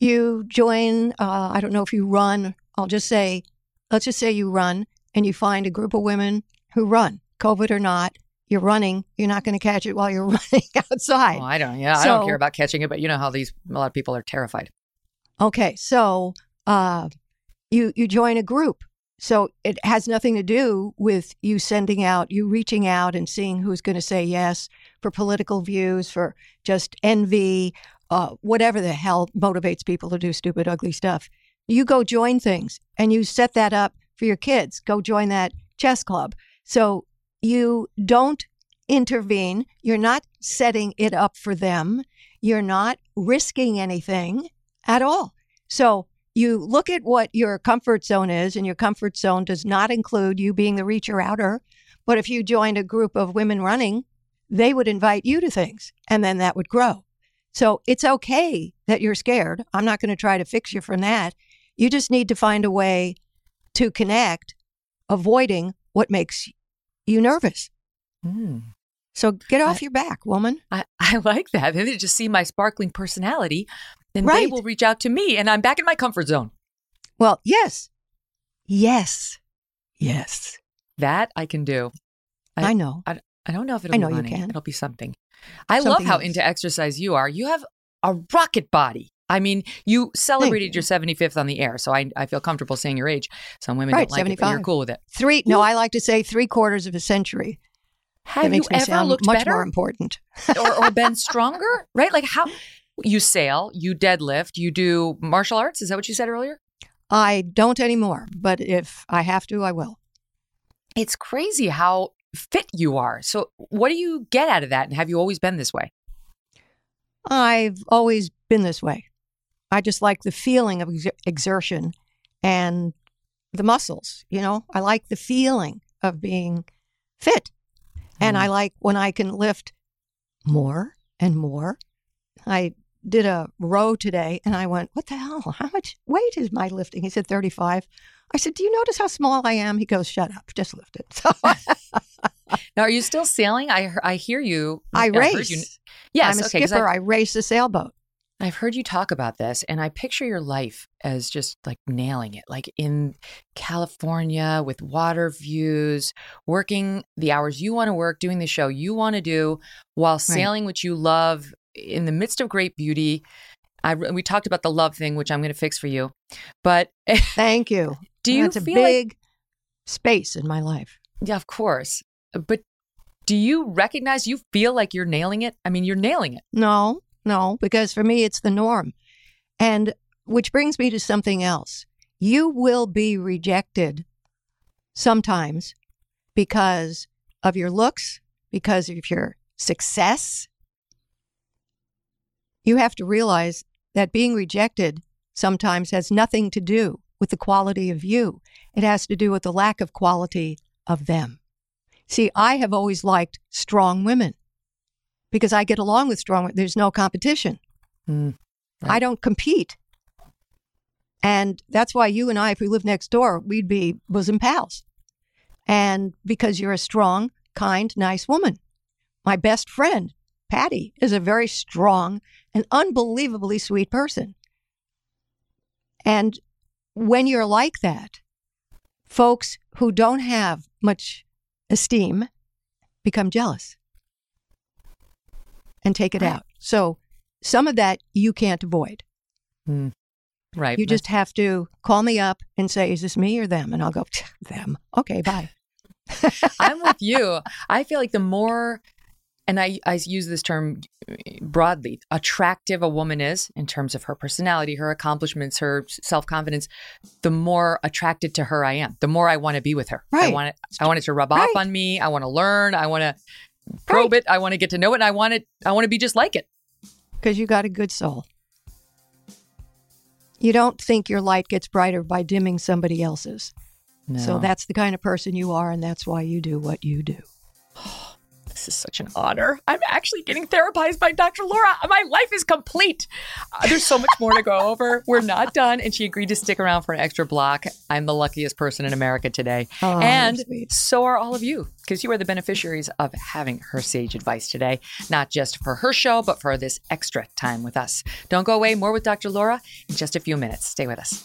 you join, uh, I don't know if you run, I'll just say, let's just say you run and you find a group of women who run, COVID or not. You're running. You're not going to catch it while you're *laughs* running outside. Oh, I don't. Yeah, I don't care about catching it, but you know how these a lot of people are terrified. Okay, so uh, you you join a group. So it has nothing to do with you sending out, you reaching out and seeing who's going to say yes for political views, for just envy, uh, whatever the hell motivates people to do stupid, ugly stuff. You go join things and you set that up for your kids. Go join that chess club. So you don't intervene. You're not setting it up for them. You're not risking anything at all. So you look at what your comfort zone is, and your comfort zone does not include you being the reacher outer. But if you joined a group of women running, they would invite you to things, and then that would grow. So it's okay that you're scared. I'm not going to try to fix you from that. You just need to find a way to connect, avoiding what makes you nervous. Mm. So get off I- your back, woman. I, *laughs* I like that. They just see my sparkling personality, then they will reach out to me, and I'm back in my comfort zone. Well, yes. Yes. Yes. That I can do. I, know. I, I don't know if it'll I be know you can. It'll be something. I love how else. into exercise you are. You have a rocket body. I mean, you celebrated your 75th on the air, so I, I feel comfortable saying your age. Some women Right, don't like it, but you're cool with it. Three, no, I like to say three quarters of a century. Have that you makes me ever sound looked much better more important. or, or been *laughs* stronger? Right? Like how you sail, you deadlift, you do martial arts. Is that what you said earlier? I don't anymore, but if I have to, I will. It's crazy how fit you are. So, what do you get out of that? And have you always been this way? I've always been this way. I just like the feeling of ex- exertion and the muscles. You know, I like the feeling of being fit. And hmm. I like when I can lift more and more. I did a row today and I went, What the hell? How much weight is my lifting? He said 35. I said, Do you notice how small I am? He goes, Shut up, just lift it. So *laughs* Now, are you still sailing? I I hear you. I I've race. you- yes, I'm a okay. skipper. I've, I race a sailboat. I've heard you talk about this, and I picture your life as just like nailing it, like in California with water views, working the hours you want to work, doing the show you want to do, while sailing, which you love, in the midst of great beauty. I we talked about the love thing, which I'm going to fix for you, but *laughs* Thank you. do you That's a feel like big space in my life. Yeah, of course. But do you recognize you feel like you're nailing it? I mean, you're nailing it. No, no, because for me, it's the norm. And which brings me to something else. You will be rejected sometimes because of your looks, because of your success. You have to realize that being rejected sometimes has nothing to do with the quality of you, it has to do with the lack of quality of them. See, I have always liked strong women because I get along with strong women. There's no competition. Mm, I don't compete. And that's why you and I, if we lived next door, we'd be bosom pals. And because you're a strong, kind, nice woman. My best friend, Patty, is a very strong and unbelievably sweet person. And when you're like that, folks who don't have much esteem become jealous and take it Right. out. So some of that you can't avoid. mm. Right. You just have to call me up and say, is this me or them? And I'll go, them. Okay, bye. *laughs* I'm with you. I feel like the more, and I, I use this term eh, broadly, attractive a woman is in terms of her personality, her accomplishments, her self confidence, the more attracted to her I am. The more I want to be with her. Right. I want it. I want it to rub Right. off on me. I want to learn. I want to probe it. I want to get to know it. And I want it. I want to be just like it. Because you got a good soul. You don't think your light gets brighter by dimming somebody else's. No. So that's the kind of person you are, and that's why you do what you do. *sighs* *sighs* *sighs* This is such an honor. I'm actually getting therapized by Dr. Laura. My life is complete. Uh, there's so much more to go over. We're not done. And she agreed to stick around for an extra block. I'm the luckiest person in America today. Oh, and sweet. so are all of you, because you are the beneficiaries of having her sage advice today, not just for her show, but for this extra time with us. Don't go away. More with Dr. Laura in just a few minutes. Stay with us.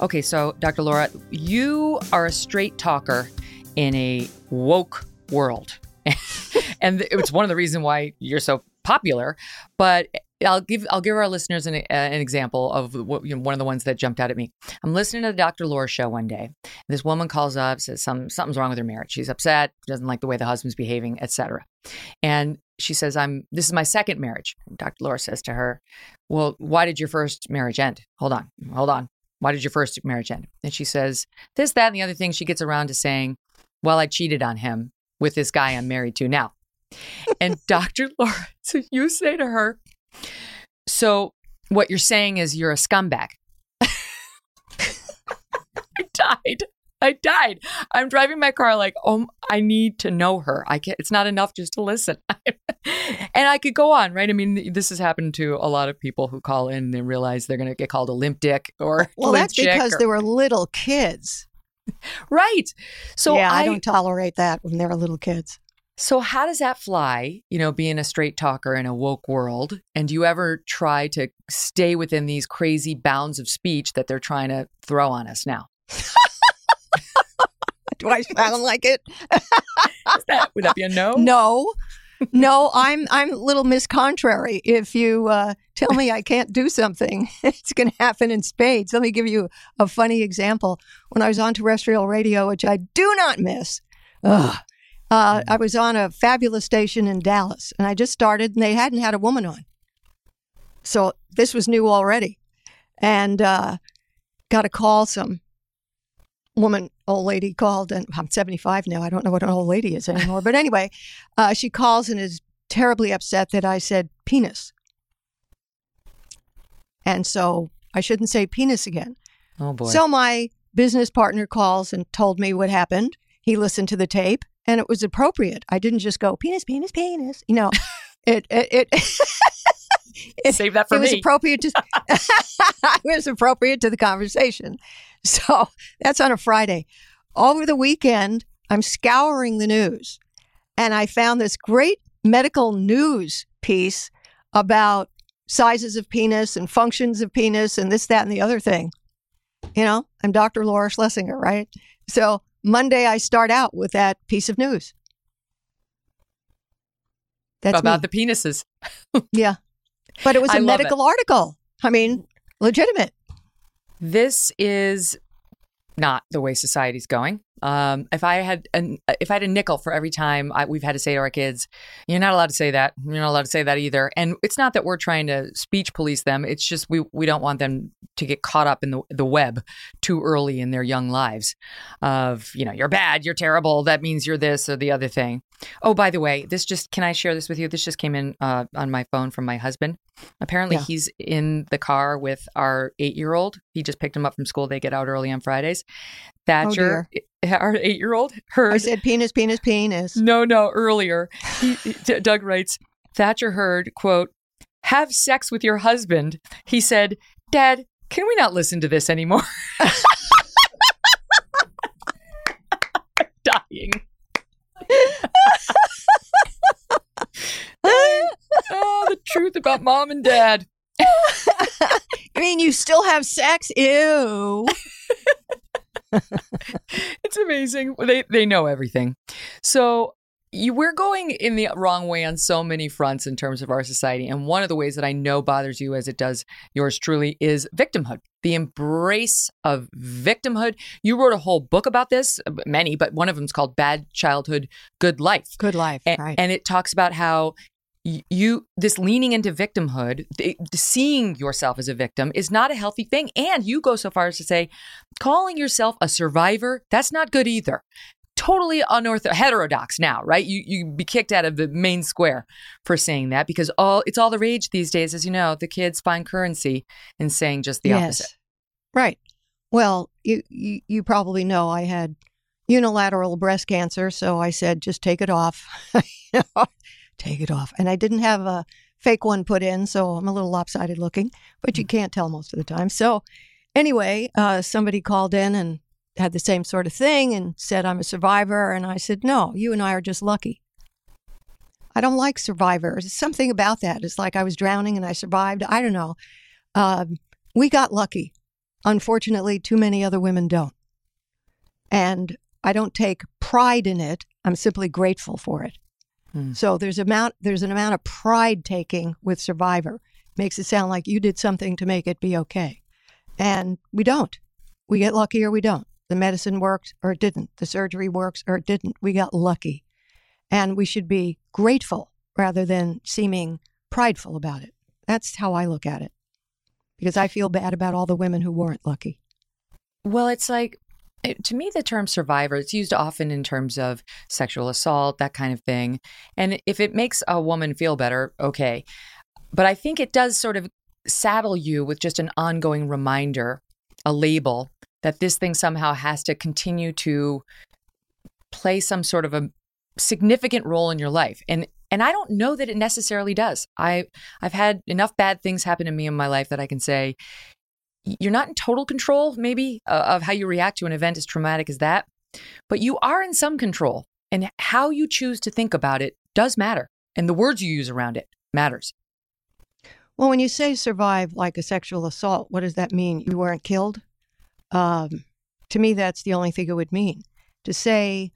Okay, so Dr. Laura, you are a straight talker in a woke world. *laughs* and it's one of the reasons why you're so popular, but I'll give I'll give our listeners an, uh, an example of what, you know, one of the ones that jumped out at me. I'm listening to the Dr. Laura show one day. This woman calls up, says some something's wrong with her marriage. She's upset, doesn't like the way the husband's behaving, etc. And she says, "I'm this is my second marriage." Dr. Laura says to her, "Well, why did your first marriage end?" Hold on, hold on. Why did your first marriage end? And she says, this, that, and the other thing. She gets around to saying, well, I cheated on him with this guy I'm married to now. And Dr. Laura, so you say to her, so what you're saying is you're a scumbag. *laughs* I died. I died. I'm driving my car like, oh, I need to know her. I can't. It's not enough just to listen. *laughs* and I could go on, right? I mean, this has happened to a lot of people who call in and they realize they're going to get called a limp dick or Well, that's because or- they were little kids. right. So yeah, I, I don't tolerate that when they're little kids. So how does that fly, you know, being a straight talker in a woke world? And do you ever try to stay within these crazy bounds of speech that they're trying to throw on us now? *laughs* Do I sound like it? *laughs* Is that, would that be a no? No. No, I'm I'm little Miss Contrary. If you uh, tell me I can't do something, *laughs* it's going to happen in spades. Let me give you a funny example. When I was on terrestrial radio, which I do not miss, ugh, uh, I was on a fabulous station in Dallas, and I just started, and they hadn't had a woman on, so this was new already, and uh, got a call. Some woman, old lady called, and I'm 75 now. I don't know what an old lady is anymore. But anyway, uh, she calls and is terribly upset that I said penis. And so I shouldn't say penis again. Oh boy. So my business partner calls and told me what happened. He listened to the tape and it was appropriate. I didn't just go penis, penis, penis. You know, *laughs* it, it, it, *laughs* it Save that for it was appropriate to *laughs* it was appropriate to the conversation. *laughs* So that's on a Friday. Over the weekend, I'm scouring the news and I found this great medical news piece about sizes of penis and functions of penis and this, that, and the other thing. You know, I'm Dr. Laura Schlessinger, right? So Monday, I start out with that piece of news. That's about me. the penises. *laughs* yeah, but it was I a it. medical article. I mean, legitimate. This is not the way society's going. Um, if I had an, if I had a nickel for every time I, we've had to say to our kids, "You're not allowed to say that. You're not allowed to say that either." And it's not that we're trying to speech police them. It's just we we don't want them to get caught up in the the web too early in their young lives. Of you know, you're bad, you're terrible. That means you're this or the other thing. Oh, by the way, this just can I share this with you? This just came in uh, on my phone from my husband. Apparently, Yeah. he's in the car with our eight year old. He just picked him up from school. They get out early on Fridays. Oh, Thatcher, our eight year old, heard. I said penis, penis, penis. no, no, earlier. He, he- Doug writes Thatcher heard, quote, have sex with your husband. He said, Dad, can we not listen to this anymore? *laughs* Dying. *laughs* oh, the truth about mom and dad. *laughs* I mean, you still have sex? Ew. *laughs* it's amazing. They they know everything. So you, we're going in the wrong way on so many fronts in terms of our society. And one of the ways that I know bothers you, as it does yours truly, is victimhood. The embrace of victimhood. You wrote a whole book about this, many, but one of them is called Bad Childhood, Good Life. Good life, And, right? and it talks about how you this leaning into victimhood seeing yourself as a victim is not a healthy thing. And you go so far as to say calling yourself a survivor that's not good either. Totally unorthodox heterodox now right? You you be kicked out of the main square for saying that because all it's all the rage these days as you know. The kids find currency in saying just the opposite. Right. Well, you, you you probably know I had unilateral breast cancer, so I said just take it off. *laughs* You know, take it off. And I didn't have a fake one put in, so I'm a little lopsided looking, but you can't tell most of the time. So anyway, uh, somebody called in and had the same sort of thing and said I'm a survivor, and I said no, you and I are just lucky. I don't like survivors. Something about that. It's like I was drowning and I survived. I don't know. Um, we got lucky. Unfortunately, too many other women don't. And I don't take pride in it. I'm simply grateful for it. Hmm. So there's amount there's an amount of pride taking with Survivor. Makes it sound like you did something to make it be okay. And we don't. We get lucky or we don't. The medicine worked or it didn't. The surgery works or it didn't. We got lucky. And we should be grateful rather than seeming prideful about it. That's how I look at it. Because I feel bad about all the women who weren't lucky. Well, it's like it- to me the term survivor it's used often in terms of sexual assault that kind of thing. And if it makes a woman feel better okay. But i think it does sort of saddle you with just an ongoing reminder a label that this thing somehow has to continue to play some sort of a significant role in your life. And and I don't know that it necessarily does. I I've had enough bad things happen to me in my life that I can say you're not in total control maybe uh, of how you react to an event as traumatic as that, but you are in some control and how you choose to think about it does matter and the words you use around it matters. Well, when you say survive like a sexual assault, what does that mean? You weren't killed? Um, to me, that's the only thing it would mean. To say,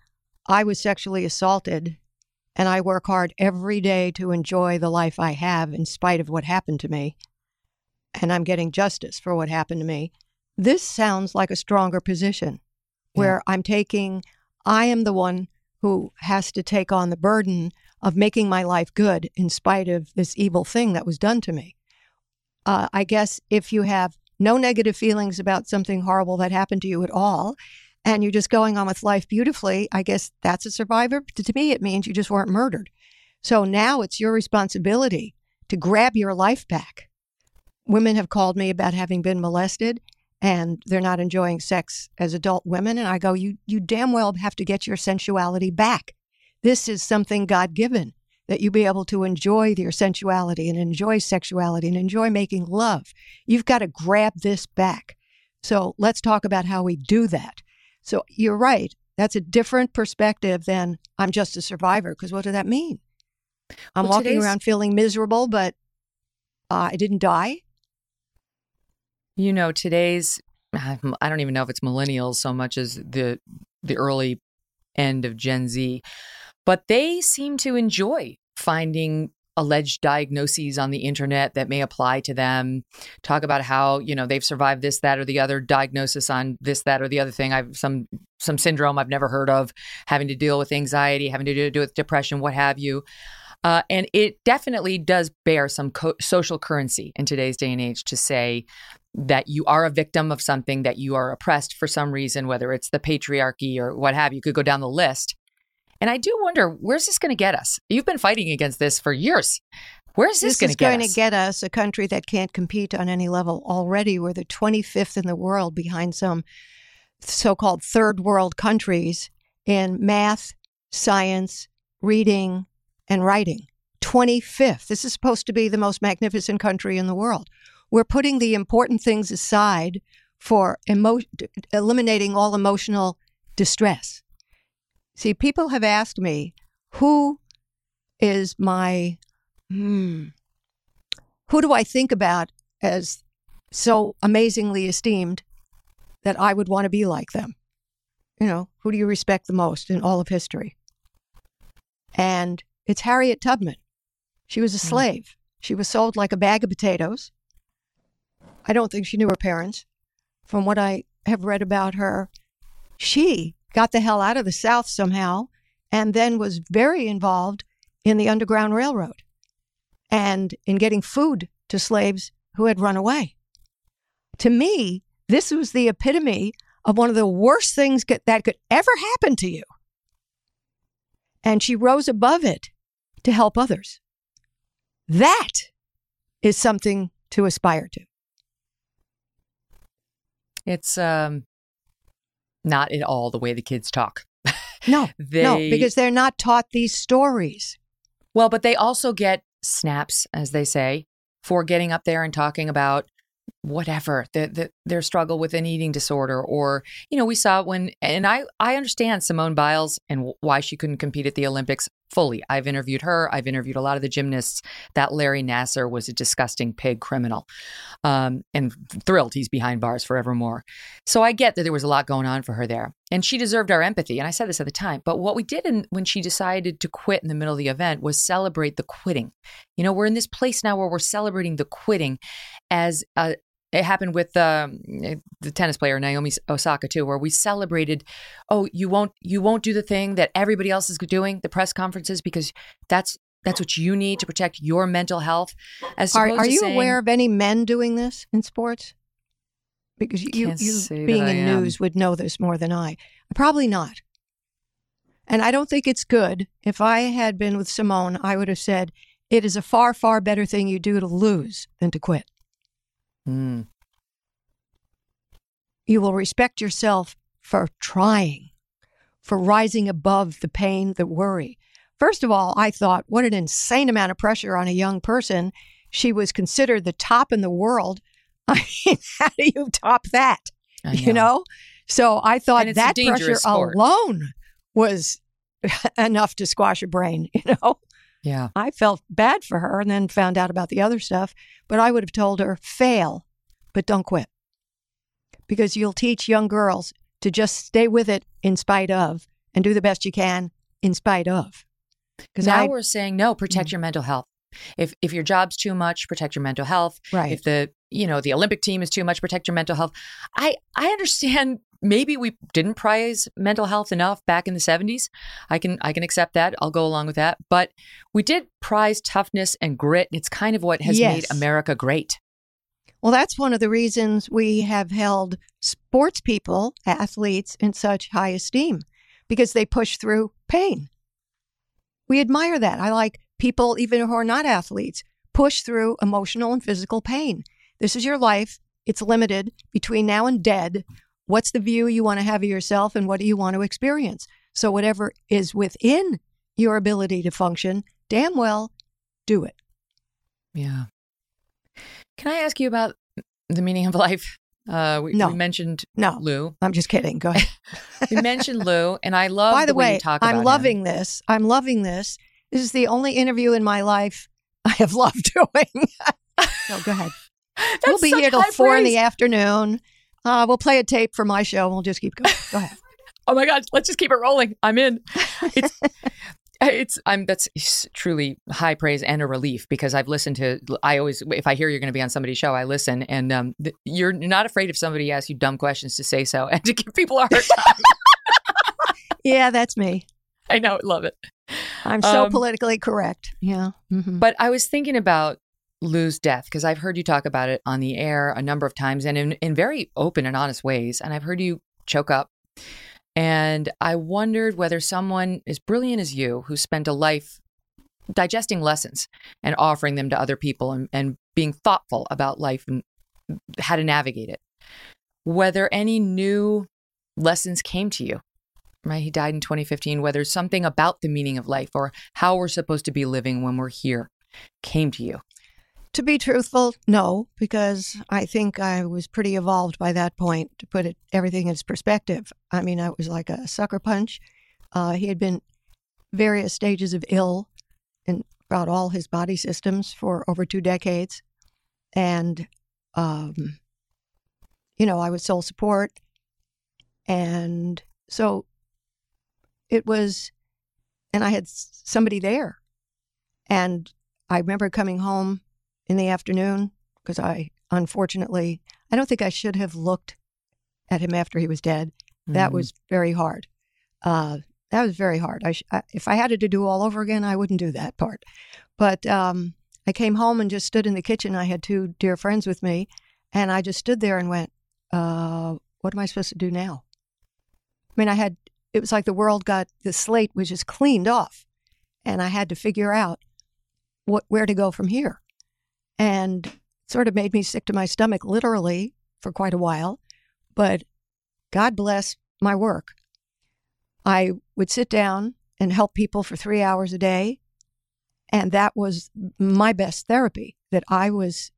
I was sexually assaulted and I work hard every day to enjoy the life I have in spite of what happened to me, and I'm getting justice for what happened to me. This sounds like a stronger position where I'm taking, I am the one who has to take on the burden of making my life good in spite of this evil thing that was done to me. Uh, I guess if you have no negative feelings about something horrible that happened to you at all, and you're just going on with life beautifully, I guess that's a survivor. To me, it means you just weren't murdered. So now it's your responsibility to grab your life back. Women have called me about having been molested and they're not enjoying sex as adult women. And I go, you, you damn well have to get your sensuality back. This is something God given that you be able to enjoy your sensuality and enjoy sexuality and enjoy making love. You've got to grab this back. So let's talk about how we do that. So you're right. That's a different perspective than I'm just a survivor. Because what does that mean? I'm Well, walking around feeling miserable, but uh, I didn't die. You know, today's I don't even know if it's millennials so much as the the early end of Gen Z, but they seem to enjoy finding alleged diagnoses on the internet that may apply to them talk about how you know they've survived this that or the other diagnosis on this that or the other thing. I've some some syndrome i've never heard of having to deal with anxiety having to do with depression what have you. Uh, and it definitely does bear some co- social currency in today's day and age to say that you are a victim of something, that you are oppressed for some reason, whether it's the patriarchy or what have you. Could go down the list. And I do wonder, where's this going to get us? You've been fighting against this for years. Where's this, This going is to get going us? to get us a country that can't compete on any level. Already, we're the 25th in the world behind some so called third world countries in math, science, reading, and writing. 25th. This is supposed to be the most magnificent country in the world. We're putting the important things aside for emo- eliminating all emotional distress. See, people have asked me, who is my, hmm, who do I think about as so amazingly esteemed that I would want to be like them? You know, who do you respect the most in all of history? And it's Harriet Tubman. She was a Hmm. slave. She was sold like a bag of potatoes. I don't think she knew her parents. From what I have read about her, she got the hell out of the South somehow and then was very involved in the Underground Railroad and in getting food to slaves who had run away. To me, this was the epitome of one of the worst things that could ever happen to you. And she rose above it to help others. That is something to aspire to. It's um not at all the way the kids talk. *laughs* No, no, because they're not taught these stories. Well, but they also get snaps, as they say, for getting up there and talking about whatever the, the, their struggle with an eating disorder, or you know, we saw when, and I I understand Simone Biles and why she couldn't compete at the Olympics fully. I've interviewed her. I've interviewed a lot of the gymnasts. That Larry Nassar was a disgusting pig criminal, um, and thrilled he's behind bars forevermore. So I get that there was a lot going on for her there, and she deserved our empathy. And I said this at the time. But what we did in, when she decided to quit in the middle of the event was celebrate the quitting. You know, we're in this place now where we're celebrating the quitting, as uh, it happened with um, the tennis player Naomi Osaka too, where we celebrated. Oh, you won't you won't do the thing that everybody else is doing, the press conferences, because that's that's what you need to protect your mental health. As Are, are you saying, aware of any men doing this in sports? Because you, you being in news would know this more than I. Probably not. And I don't think it's good. If I had been with Simone, I would have said, it is a far, far better thing you do to lose than to quit. Hmm. You will respect yourself for trying, for rising above the pain, the worry. First of all, I thought, what an insane amount of pressure on a young person. She was considered the top in the world. *laughs* I mean, how do you top that? I You know? So I thought And it's a that pressure sport. alone was *laughs* enough to squash a brain, *laughs* you know? Yeah. I felt bad for her and then found out about the other stuff. But I would have told her, fail, but don't quit. Because you'll teach young girls to just stay with it in spite of and do the best you can in spite of. Because now I, Mm. we're saying no, protect your mental health. If if your job's too much, protect your mental health. Right. If the you know the Olympic team is too much, protect your mental health. I I understand. Maybe we didn't prize mental health enough back in the 70s. I can I can accept that. I'll go along with that. But we did prize toughness and grit. It's kind of what has made America great. well, that's one of the reasons we have held sports people, athletes, in such high esteem because they push through pain. We admire that. I like people, even who are not athletes, push through emotional and physical pain. This is your life. It's limited between now and dead. What's the view you want to have of yourself and what do you want to experience? So, whatever is within your ability to function, damn well do it. Yeah. Can I ask you about the meaning of life? Uh, we, No. we mentioned No, Lew. I'm just kidding. Go ahead. *laughs* We mentioned Lew, and I love By the, way, way, you talk about I'm him. loving this. I'm loving this. This is the only interview in my life *laughs* I have loved *laughs* doing. no, go ahead. we'll be here till four in the afternoon. Uh, we'll play a tape for my show and we'll just keep going. Go ahead. *laughs* Oh my God, let's just keep it rolling. I'm in. It's, *laughs* it's, I'm, that's truly high praise and a relief because I've listened to, I always, if I hear you're going to be on somebody's show, I listen. And um, th- you're not afraid if somebody asks you dumb questions to say so *laughs* and to give people a hard time. yeah, that's me. I know, I love it. I'm so Um, politically correct. Yeah. mhm. But I was thinking about Lew's death because I've heard you talk about it on the air a number of times and in, in very open and honest ways. And I've heard you choke up. And I wondered whether someone as brilliant as you, who spent a life digesting lessons and offering them to other people and, and being thoughtful about life and how to navigate it, whether any new lessons came to you. Right? He died in 2015. Whether something about the meaning of life or how we're supposed to be living when we're here came to you. To be truthful, no, because I think I was pretty evolved by that point to put it everything in its perspective. I mean, I was like a sucker punch. Uh, he had been various stages of ill in about all his body systems for over two decades, and um, you know, I was sole support, and so it was and I had somebody there. And I remember coming home in the afternoon because I, unfortunately, I don't think I should have looked at him after he was dead. That Mm. was very hard. Uh, that was very hard. I, sh- I if I had it to do all over again, I wouldn't do that part. But um, I came home and just stood in the kitchen. I had two dear friends with me, and I just stood there and went, uh, "What am I supposed to do now?" I mean, I had. It was like the world got the slate was just cleaned off, and I had to figure out what where to go from here, and sort of made me sick to my stomach, literally, for quite a while. But God bless my work. I would sit down and help people for three hours a day. And that was my best therapy that I was,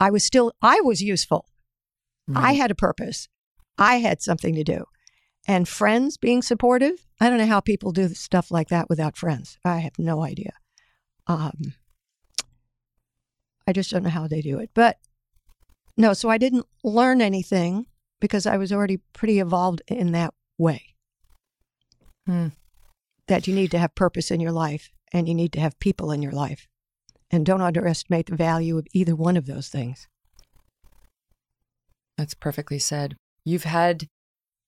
I was still, I was useful. I had a purpose. I had something to do. And friends being supportive, I don't know how people do stuff like that without friends. I have no idea. Um, I just don't know how they do it. But no, so I didn't learn anything because I was already pretty evolved in that way. Hmm. That you need to have purpose in your life and you need to have people in your life. And don't underestimate the value of either one of those things. That's perfectly said. You've had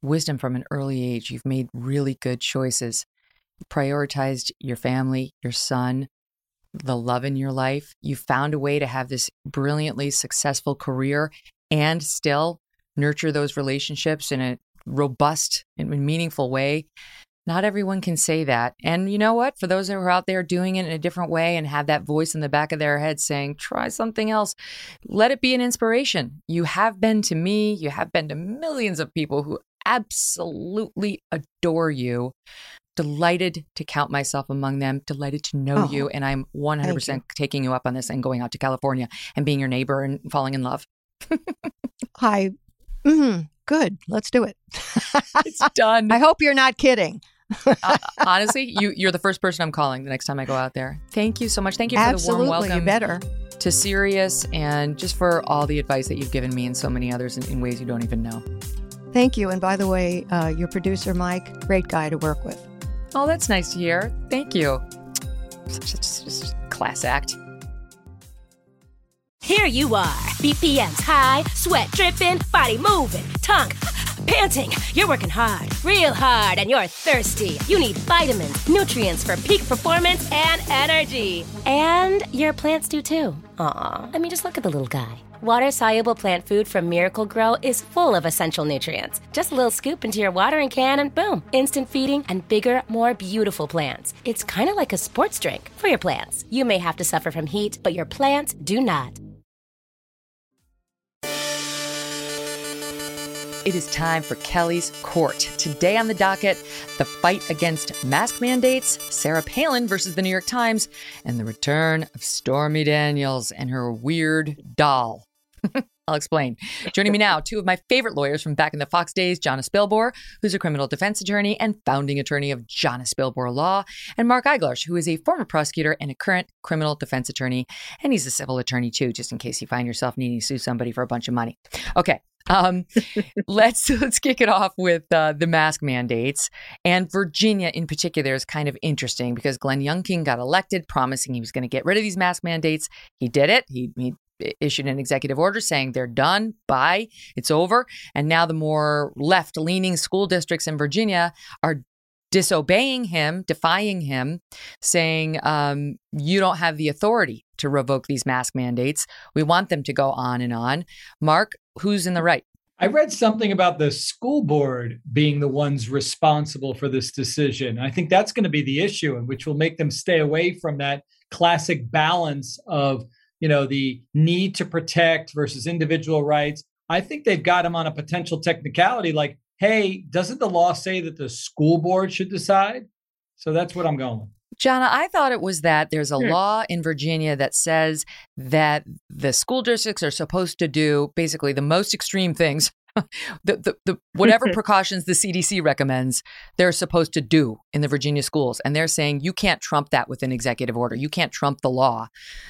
wisdom from an early age. You've made really good choices. You prioritized your family, your son, the love in your life. You found a way to have this brilliantly successful career and still nurture those relationships in a robust and meaningful way. Not everyone can say that. And you know what? For those who are out there doing it in a different way and have that voice in the back of their head saying, try something else, let it be an inspiration. You have been to me, you have been to millions of people who absolutely adore you. Delighted to count myself among them, delighted to know Oh, you. And I'm 100% you. taking you up on this and going out to California and being your neighbor and falling in love. *laughs* Hi. mm, good, let's do it. It's done. *laughs* I hope you're not kidding. Uh, honestly, you you're the first person I'm calling the next time I go out there. Thank you so much. Thank you for Absolutely, the warm you welcome better. to Sirius and just for all the advice that you've given me and so many others in, in ways you don't even know. Thank you. And by the way, uh, your producer, Mike, great guy to work with. Oh, that's nice to hear. Thank you. Such a, class act. Here you are, BPMs high, sweat dripping, body moving, tongue *sniffs* panting. You're working hard, real hard, and you're thirsty. You need vitamins, nutrients for peak performance and energy. And your plants do too. Aw, I mean, just look at the little guy. Water soluble plant food from Miracle-Gro is full of essential nutrients. Just a little scoop into your watering can, and boom, instant feeding and bigger, more beautiful plants. It's kind of like a sports drink for your plants. You may have to suffer from heat, but your plants do not. It is time for Kelly's Court. Today on the docket, the fight against mask mandates, Sarah Palin versus the New York Times, and the return of Stormy Daniels and her weird doll. *laughs* I'll explain. Joining me now, two of my favorite lawyers from back in the Fox days, Jonna Spilbor, who's a criminal defense attorney and founding attorney of Jonna Spilbor Law, and Mark Eiglarsh, who is a former prosecutor and a current criminal defense attorney, and he's a civil attorney too, just in case you find yourself needing to sue somebody for a bunch of money. Okay, um, *laughs* let's let's kick it off with uh, the mask mandates and Virginia in particular is kind of interesting because Glenn Youngkin got elected, promising he was going to get rid of these mask mandates. He did it. He, he issued an executive order saying they're done, bye, it's over. And now the more left leaning school districts in Virginia are disobeying him, defying him, saying, um, you don't have the authority to revoke these mask mandates. We want them to go on and on. Mark, who's in the right? I read something about the school board being the ones responsible for this decision. I think that's going to be the issue, and which will make them stay away from that classic balance of you know the need to protect versus individual rights. I think they've got them on a potential technicality, like, hey, doesn't the law say that the school board should decide? So that's what I'm going with. Jonna, I thought it was that there's a Hmm. law in Virginia that says that the school districts are supposed to do basically the most extreme things. *laughs* the, the, the whatever *laughs* precautions the CDC recommends, they're supposed to do in the Virginia schools. And they're saying you can't trump that with an executive order. You can't trump the law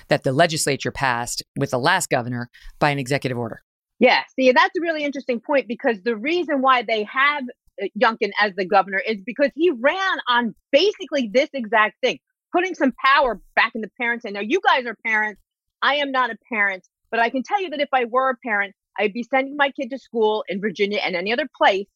that the legislature passed with the last governor by an executive order. Yeah, see, that's a really interesting point because the reason why they have uh, Youngkin as the governor is because he ran on basically this exact thing, putting some power back in the parents. And now you guys are parents. I am not a parent, but I can tell you that if I were a parent, I'd be sending my kid to school in Virginia and any other place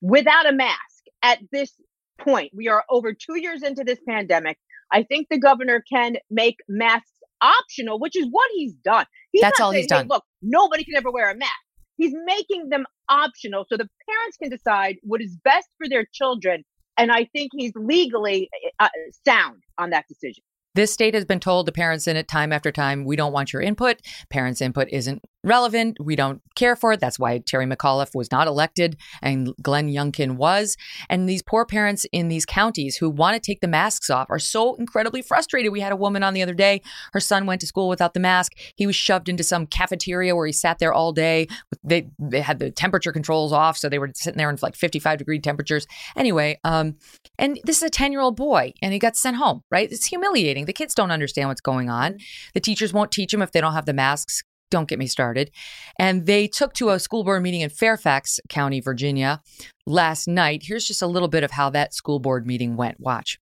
without a mask at this point. We are over two years into this pandemic. I think the governor can make masks optional, which is what he's done. He's That's all saying, he's done. Hey, look, nobody can ever wear a mask. He's making them optional so the parents can decide what is best for their children. And I think he's legally uh, sound on that decision. This state has been told to parents in it time after time, we don't want your input. Parents' input isn't relevant. We don't care for it. That's why Terry McAuliffe was not elected and Glenn Youngkin was. And these poor parents in these counties who want to take the masks off are so incredibly frustrated. We had a woman on the other day. Her son went to school without the mask. He was shoved into some cafeteria where he sat there all day. They, they had the temperature controls off, so they were sitting there in like 55 degree temperatures. Anyway, um, and this is a 10 year old boy, and he got sent home, right? It's humiliating. The kids don't understand what's going on. The teachers won't teach them if they don't have the masks don't get me started. And they took to a school board meeting in Fairfax County, Virginia last night. Here's just a little bit of how that school board meeting went. Watch.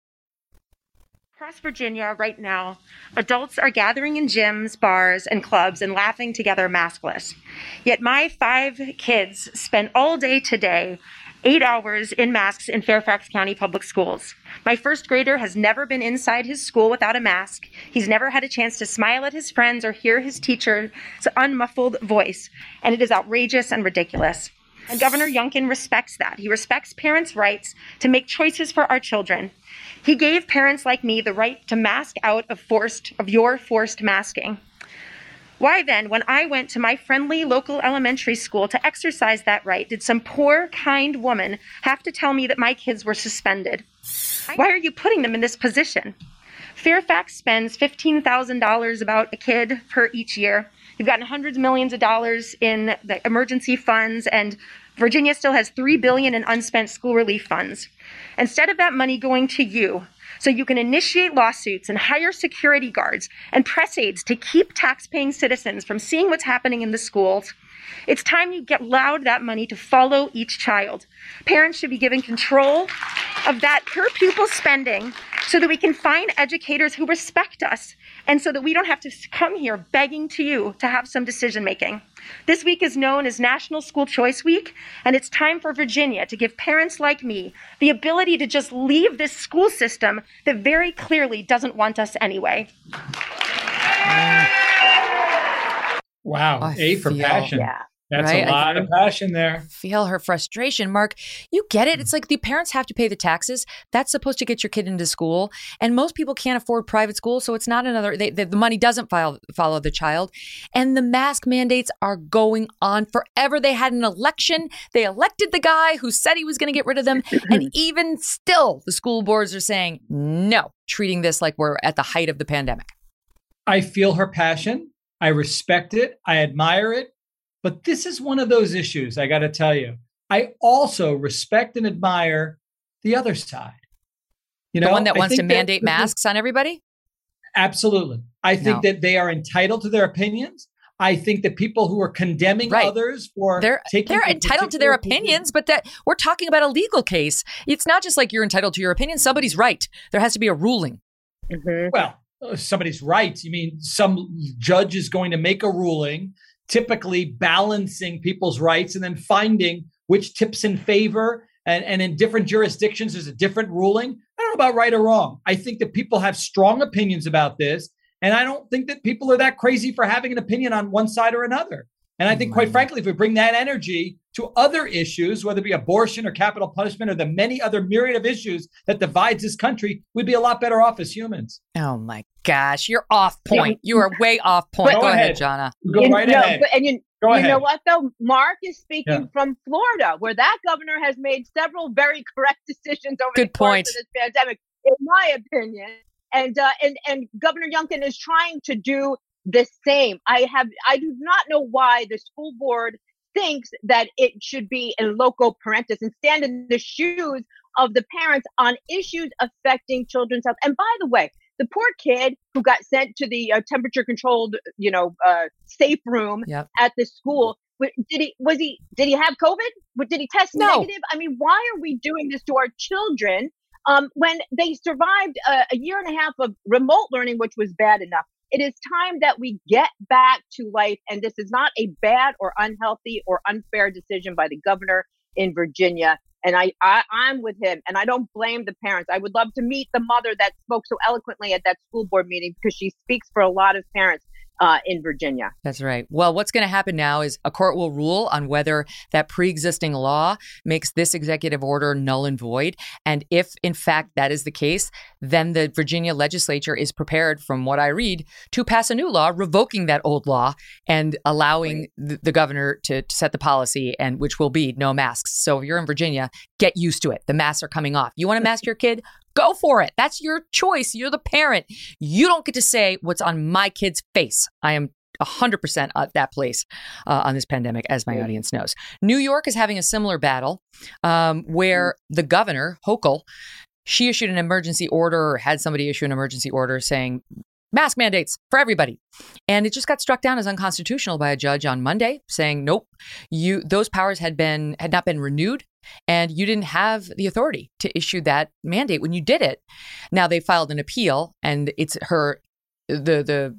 Across Virginia right now, adults are gathering in gyms, bars, and clubs and laughing together maskless. Yet my five kids spent all day today eight hours in masks in Fairfax County Public Schools. My first grader has never been inside his school without a mask. He's never had a chance to smile at his friends or hear his teacher's unmuffled voice, and it is outrageous and ridiculous. And Governor Youngkin respects that. He respects parents' rights to make choices for our children. He gave parents like me the right to mask out of forced of your forced masking. Why then, when I went to my friendly local elementary school to exercise that right, did some poor, kind woman have to tell me that my kids were suspended? Why are you putting them in this position? Fairfax spends $15,000 about a kid per each year. You've gotten hundreds of millions of dollars in the emergency funds, and Virginia still has 3 billion in unspent school relief funds. Instead of that money going to you, so you can initiate lawsuits and hire security guards and press aides to keep tax-paying citizens from seeing what's happening in the schools. It's time you get allowed that money to follow each child. Parents should be given control of that per pupil spending so that we can find educators who respect us and so that we don't have to come here begging to you to have some decision making. This week is known as National School Choice Week, and it's time for Virginia to give parents like me the ability to just leave this school system that very clearly doesn't want us anyway. Wow. I A for feel- passion. Yeah. That's Right? a lot of passion there. Feel her frustration, Mark. You get it. It's like the parents have to pay the taxes. That's supposed to get your kid into school, and most people can't afford private school, so it's not another. They, they, the money doesn't follow follow the child, and the mask mandates are going on forever. They had an election. They elected the guy who said he was going to get rid of them, and *clears throat* even still, the school boards are saying no, treating this like we're at the height of the pandemic. I feel her passion. I respect it. I admire it. But this is one of those issues, I got to tell you. I also respect and admire the other side. You know, the one that I wants to that- mandate masks on everybody. Absolutely. I think No. that they are entitled to their opinions. I think that people who are condemning Right. others for They're taking they're entitled to their particular position- opinions, but that we're talking about a legal case. It's not just like you're entitled to your opinion. Somebody's right. There has to be a ruling. Mhm. Well, uh, somebody's right. You mean some judge is going to make a ruling, typically balancing people's rights and then finding which tips in favor. And, and in different jurisdictions, there's a different ruling. I don't know about right or wrong. I think that people have strong opinions about this. And I don't think that people are that crazy for having an opinion on one side or another. And I think, quite frankly, if we bring that energy to other issues, whether it be abortion or capital punishment or the many other myriad of issues that divides this country, we'd be a lot better off as humans. Oh my gosh, you're off point. You are way off point. Go Go ahead, ahead. Jonna. Go You right know, ahead. but- and you, Go you ahead. know what though? Mark is speaking Yeah. from Florida, where that governor has made several very *laughs* correct decisions over Good the course point. of this pandemic, in my opinion. And uh, and and Governor Youngkin is trying to do the same. I have I do not know why the school board thinks that it should be in loco parentis and stand in the shoes of the parents on issues affecting children's health. And by the way, the poor kid who got sent to the uh, temperature controlled, you know, uh, safe room Yep. at the school, Did he was he did he have COVID? Did he test No. negative? I mean, why are we doing this to our children um, when they survived a, a year and a half of remote learning, which was bad enough? It is time that we get back to life, and this is not a bad or unhealthy or unfair decision by the governor in Virginia. And I, I, I'm with him, and I don't blame the parents. I would love to meet the mother that spoke so eloquently at that school board meeting because she speaks for a lot of parents uh, in Virginia. That's right. Well, what's going to happen now is a court will rule on whether that pre existing law makes this executive order null and void. And if, in fact, that is the case, then the Virginia legislature is prepared, from what I read, to pass a new law revoking that old law and allowing the, the governor to, to set the policy, and which will be no masks. So if you're in Virginia, get used to it. The masks are coming off. You want to mask your kid? Go for it. That's your choice. You're the parent. You don't get to say what's on my kid's face. I am 100% at that place uh, on this pandemic, as my audience knows. New York is having a similar battle um, where the governor, Hochul, she issued an emergency order or had somebody issue an emergency order saying mask mandates for everybody. And it just got struck down as unconstitutional by a judge on Monday saying, nope, you those powers had been had not been renewed and you didn't have the authority to issue that mandate when you did it. Now they filed an appeal and it's her the the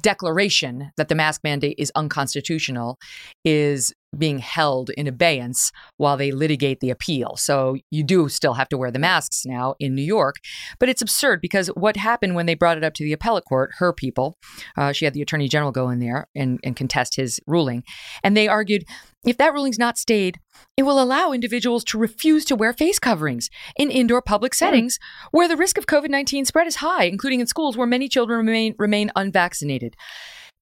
declaration that the mask mandate is unconstitutional is being held in abeyance while they litigate the appeal. So you do still have to wear the masks now in New York. But it's absurd because what happened when they brought it up to the appellate court, her people, uh, she had the attorney general go in there and, and contest his ruling. And they argued if that ruling's not stayed, it will allow individuals to refuse to wear face coverings in indoor public hmm. settings where the risk of COVID 19 spread is high, including in schools where many children remain, remain unvaccinated.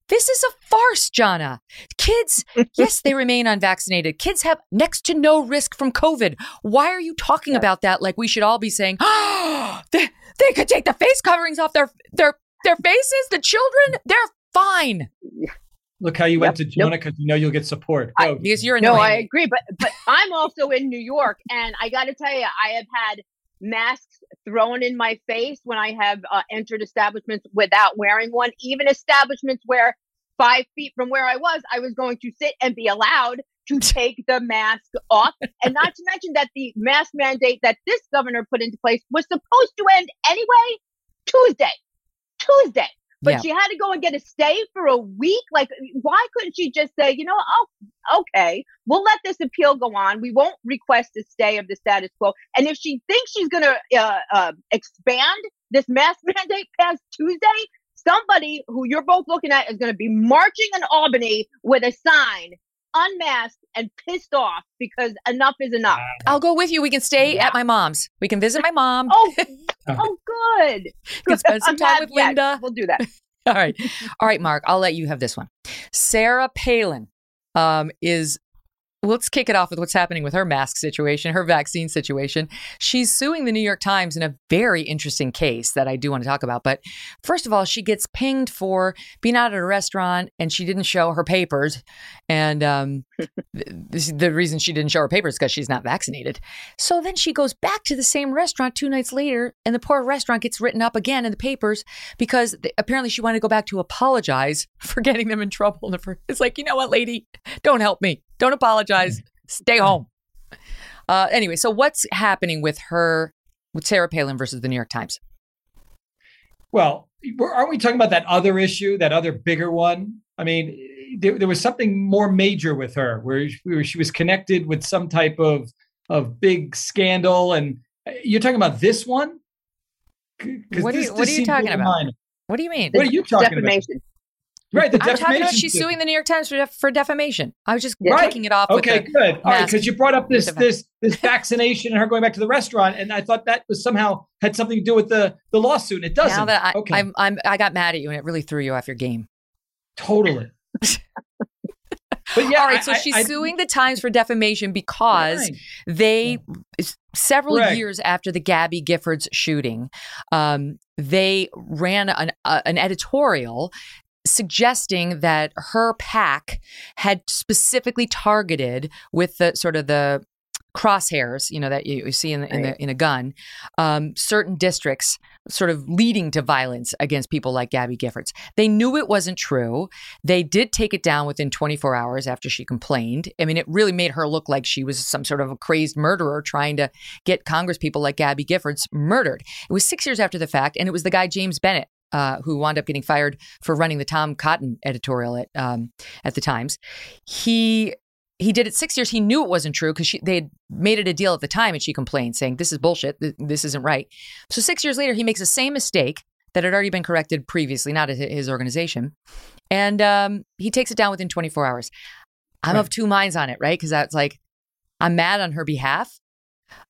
This is a farce, Jonna. Kids, *laughs* yes, they remain unvaccinated. Kids have next to no risk from COVID. Why are you talking about that like we should all be saying, oh, *gasps* they, they could take the face coverings off their their their faces? The children, they're fine. Look how you went Yep, to Jonna because you know you'll get support. Go. Because you're No. I agree, but but I'm also in New York, and I got to tell you, I have had masks thrown in my face when I have uh, entered establishments without wearing one. Even establishments where five feet from where I was, I was going to sit and be allowed to take the mask off. And not to mention that the mask mandate that this governor put into place was supposed to end anyway Tuesday. Tuesday. But Yeah. she had to go and get a stay for a week. Like, why couldn't she just say, you know, oh, okay, we'll let this appeal go on. We won't request a stay of the status quo. And if she thinks she's going to uh, uh, expand this mask *laughs* mandate past Tuesday, somebody who you're both looking at is going to be marching in Albany with a sign, unmasked and pissed off because enough is enough. I'll go with you. We can stay at my mom's. We can visit my mom. Oh, *laughs* oh, good. can spend *laughs* some time with Linda. we'll do that. *laughs* All right. All right, Mark, I'll let you have this one. Sarah Palin um, is. Let's kick it off with what's happening with her mask situation, her vaccine situation. She's suing the New York Times in a very interesting case that I do want to talk about. But first of all, she gets pinged for being out at a restaurant and she didn't show her papers. And um, *laughs* the reason she didn't show her papers is because she's not vaccinated. So then she goes back to the same restaurant two nights later, and the poor restaurant gets written up again in the papers because th- apparently she wanted to go back to apologize *laughs* for getting them in trouble. in the fir- It's like, you know what, lady? Don't help me. Don't apologize. *laughs* Stay home. Uh, anyway, so what's happening with her, with Sarah Palin versus the New York Times? Well, we're- aren't we talking about that other issue, that other bigger one? I mean, there, there was something more major with her, where she, where she was connected with some type of of big scandal, and uh, you're talking about this one. What are this- you- what are you talking about? minor. What do you mean? What are you talking Defamation. about? Right, the I'm talking about defamation she's suit. suing the New York Times for, def- for defamation. I was just Right. kicking it off. Okay, with good. All right, because you brought up this this this vaccination and her going back to the restaurant, and I thought that was somehow had something to do with the the lawsuit. and It doesn't. Now that I, okay, I'm, I'm, I got mad at you and it really threw you off your game. totally. *laughs* but yeah, All right, I- so I- she's I- suing the Times for defamation because Right. they, several Correct. years after the Gabby Giffords shooting, um, they ran an, uh, an editorial suggesting that her pack had specifically targeted with the sort of the crosshairs, you know, that you, you see in, the, in, the, in a gun, um, certain districts sort of leading to violence against people like Gabby Giffords. They knew it wasn't true. They did take it down within 24 hours after she complained. I mean, it really made her look like she was some sort of a crazed murderer trying to get Congress people like Gabby Giffords murdered. It was six years after the fact, and it was the guy James Bennet uh, who wound up getting fired for running the Tom Cotton editorial at um, at the Times. He he did it six years. He knew it wasn't true because they had made it a deal at the time, and she complained, saying, "This is bullshit. This isn't right." So six years later, he makes the same mistake that had already been corrected previously, not at his organization, and um, he takes it down within 24 hours. I'm right. of two minds on it, right? Because that's like I'm mad on her behalf,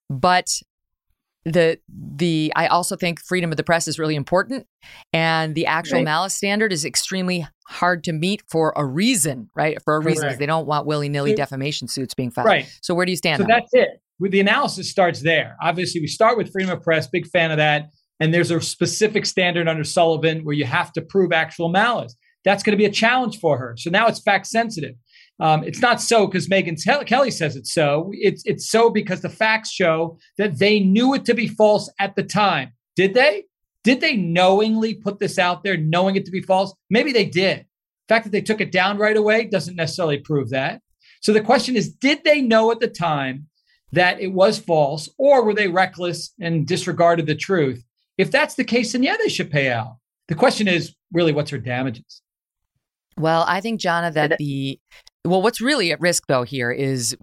but the the I also think freedom of the press is really important and the actual right. malice standard is extremely hard to meet for a reason, right? For a reason because they don't want willy-nilly defamation suits being filed. Right. So where do you stand? So that's it. The analysis starts there. Obviously, we start with freedom of press, big fan of that. And there's a specific standard under Sullivan where you have to prove actual malice. That's going to be a challenge for her. So now it's fact sensitive. Um, it's not so because Megyn Kelly says it's so. It's it's so because the facts show that they knew it to be false at the time. Did they? Did they knowingly put this out there, knowing it to be false? Maybe they did. The fact that they took it down right away doesn't necessarily prove that. So the question is, did they know at the time that it was false, or were they reckless and disregarded the truth? If that's the case, then yeah, they should pay out. The question is really, what's her damages? Well, I think, Jonna, that the well, what's really at risk though here is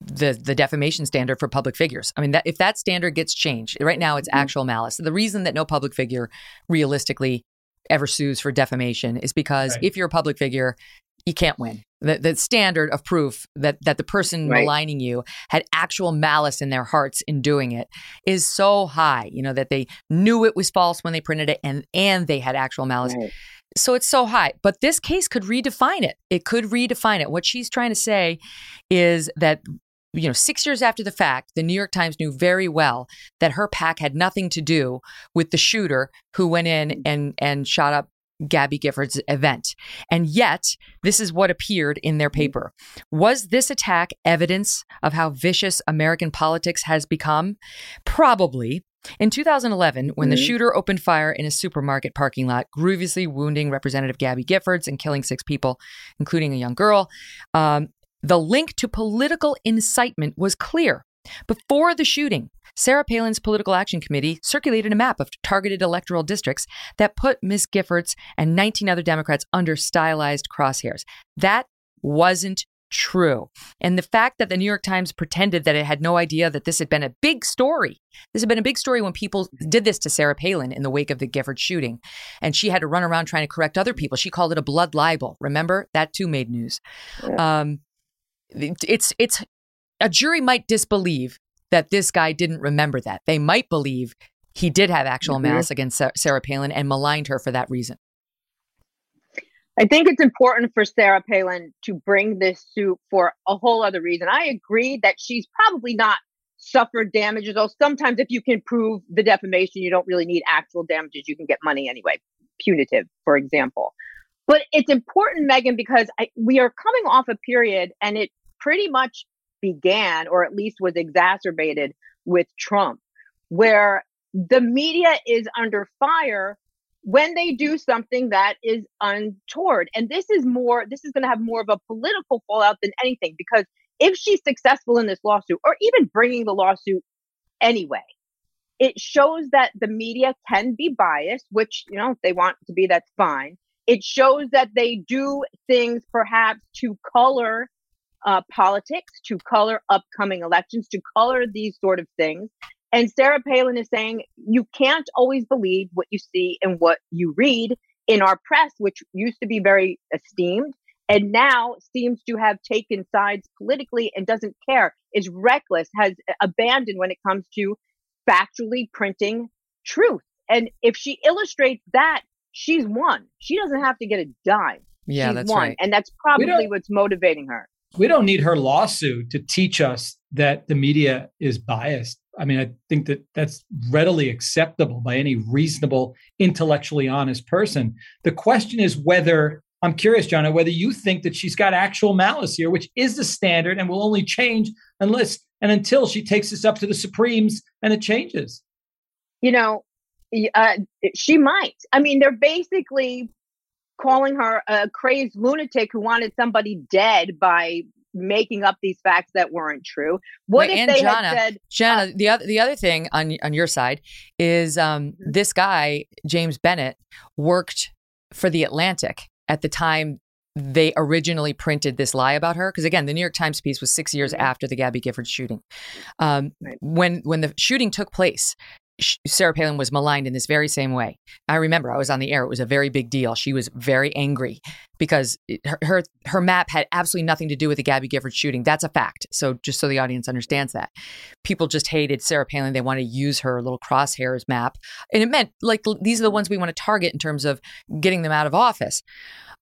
the the defamation standard for public figures. I mean, that if that standard gets changed, right now it's mm-hmm. actual malice. The reason that no public figure realistically ever sues for defamation is because right. if you're a public figure, you can't win. The, the standard of proof that that the person right. maligning you had actual malice in their hearts in doing it is so high. You know that they knew it was false when they printed it, and and they had actual malice. Right. So it's so high. But this case could redefine it. It could redefine it. What she's trying to say is that you know, six years after the fact, the New York Times knew very well that her PAC had nothing to do with the shooter who went in mm. and and shot up Gabby Giffords' event. And yet, this is what appeared in their mm. paper. Was this attack evidence of how vicious American politics has become? Probably. In 2011, when mm-hmm. the shooter opened fire in a supermarket parking lot, grievously wounding Representative Gabby Giffords and killing six people, including a young girl, um, the link to political incitement was clear. Before the shooting, Sarah Palin's Political Action Committee circulated a map of targeted electoral districts that put Ms. Giffords and 19 other Democrats under stylized crosshairs. That wasn't true. And the fact that the New York Times pretended that it had no idea that this had been a big story. This had been a big story when people did this to Sarah Palin in the wake of the Gifford shooting. And she had to run around trying to correct other people. She called it a blood libel. Remember? That too made news. Yeah. Um, it's it's a jury might disbelieve that this guy didn't remember that. They might believe he did have actual mm-hmm. malice against Sarah Palin and maligned her for that reason. I think it's important for Sarah Palin to bring this suit for a whole other reason. I agree that she's probably not suffered damages, though sometimes if you can prove the defamation, you don't really need actual damages. You can get money anyway, punitive, for example. But it's important, Megyn, because I, we are coming off a period and it pretty much began, or at least was exacerbated with Trump, where the media is under fire when they do something that is untoward. And this is more, this is going to have more of a political fallout than anything, because if she's successful in this lawsuit, or even bringing the lawsuit anyway, it shows that the media can be biased, which, you know, if they want to be, that's fine. It shows that they do things perhaps to color uh, politics, to color upcoming elections, to color these sort of things. And Sarah Palin is saying you can't always believe what you see and what you read in our press, which used to be very esteemed and now seems to have taken sides politically and doesn't care, is reckless, has abandoned when it comes to factually printing truth. And if she illustrates that, she's won. She doesn't have to get a dime. Yeah, she's that's won. right. And that's probably what's motivating her we don't need her lawsuit to teach us that the media is biased. I mean, I think that that's readily acceptable by any reasonable, intellectually honest person. The question is whether I'm curious, Jonna, whether you think that she's got actual malice here, which is the standard and will only change unless and until she takes this up to the Supremes and it changes. You know, uh, she might. I mean, they're basically calling her a crazed lunatic who wanted somebody dead by making up these facts that weren't true. What Wait, if they Jonna, had said, Jonna, uh, the other the other thing on on your side is um, Mm-hmm. this guy James Bennet worked for the Atlantic at the time they originally printed this lie about her because again the New York Times piece was six years after the Gabby Gifford shooting. Um, When when the shooting took place. Sarah Palin was maligned in this very same way. I remember I was on the air. It was a very big deal. She was very angry because her, her her map had absolutely nothing to do with the Gabby Gifford shooting. That's a fact. So just so the audience understands that, people just hated Sarah Palin. They want to use her little crosshairs map, and it meant like these are the ones we want to target in terms of getting them out of office.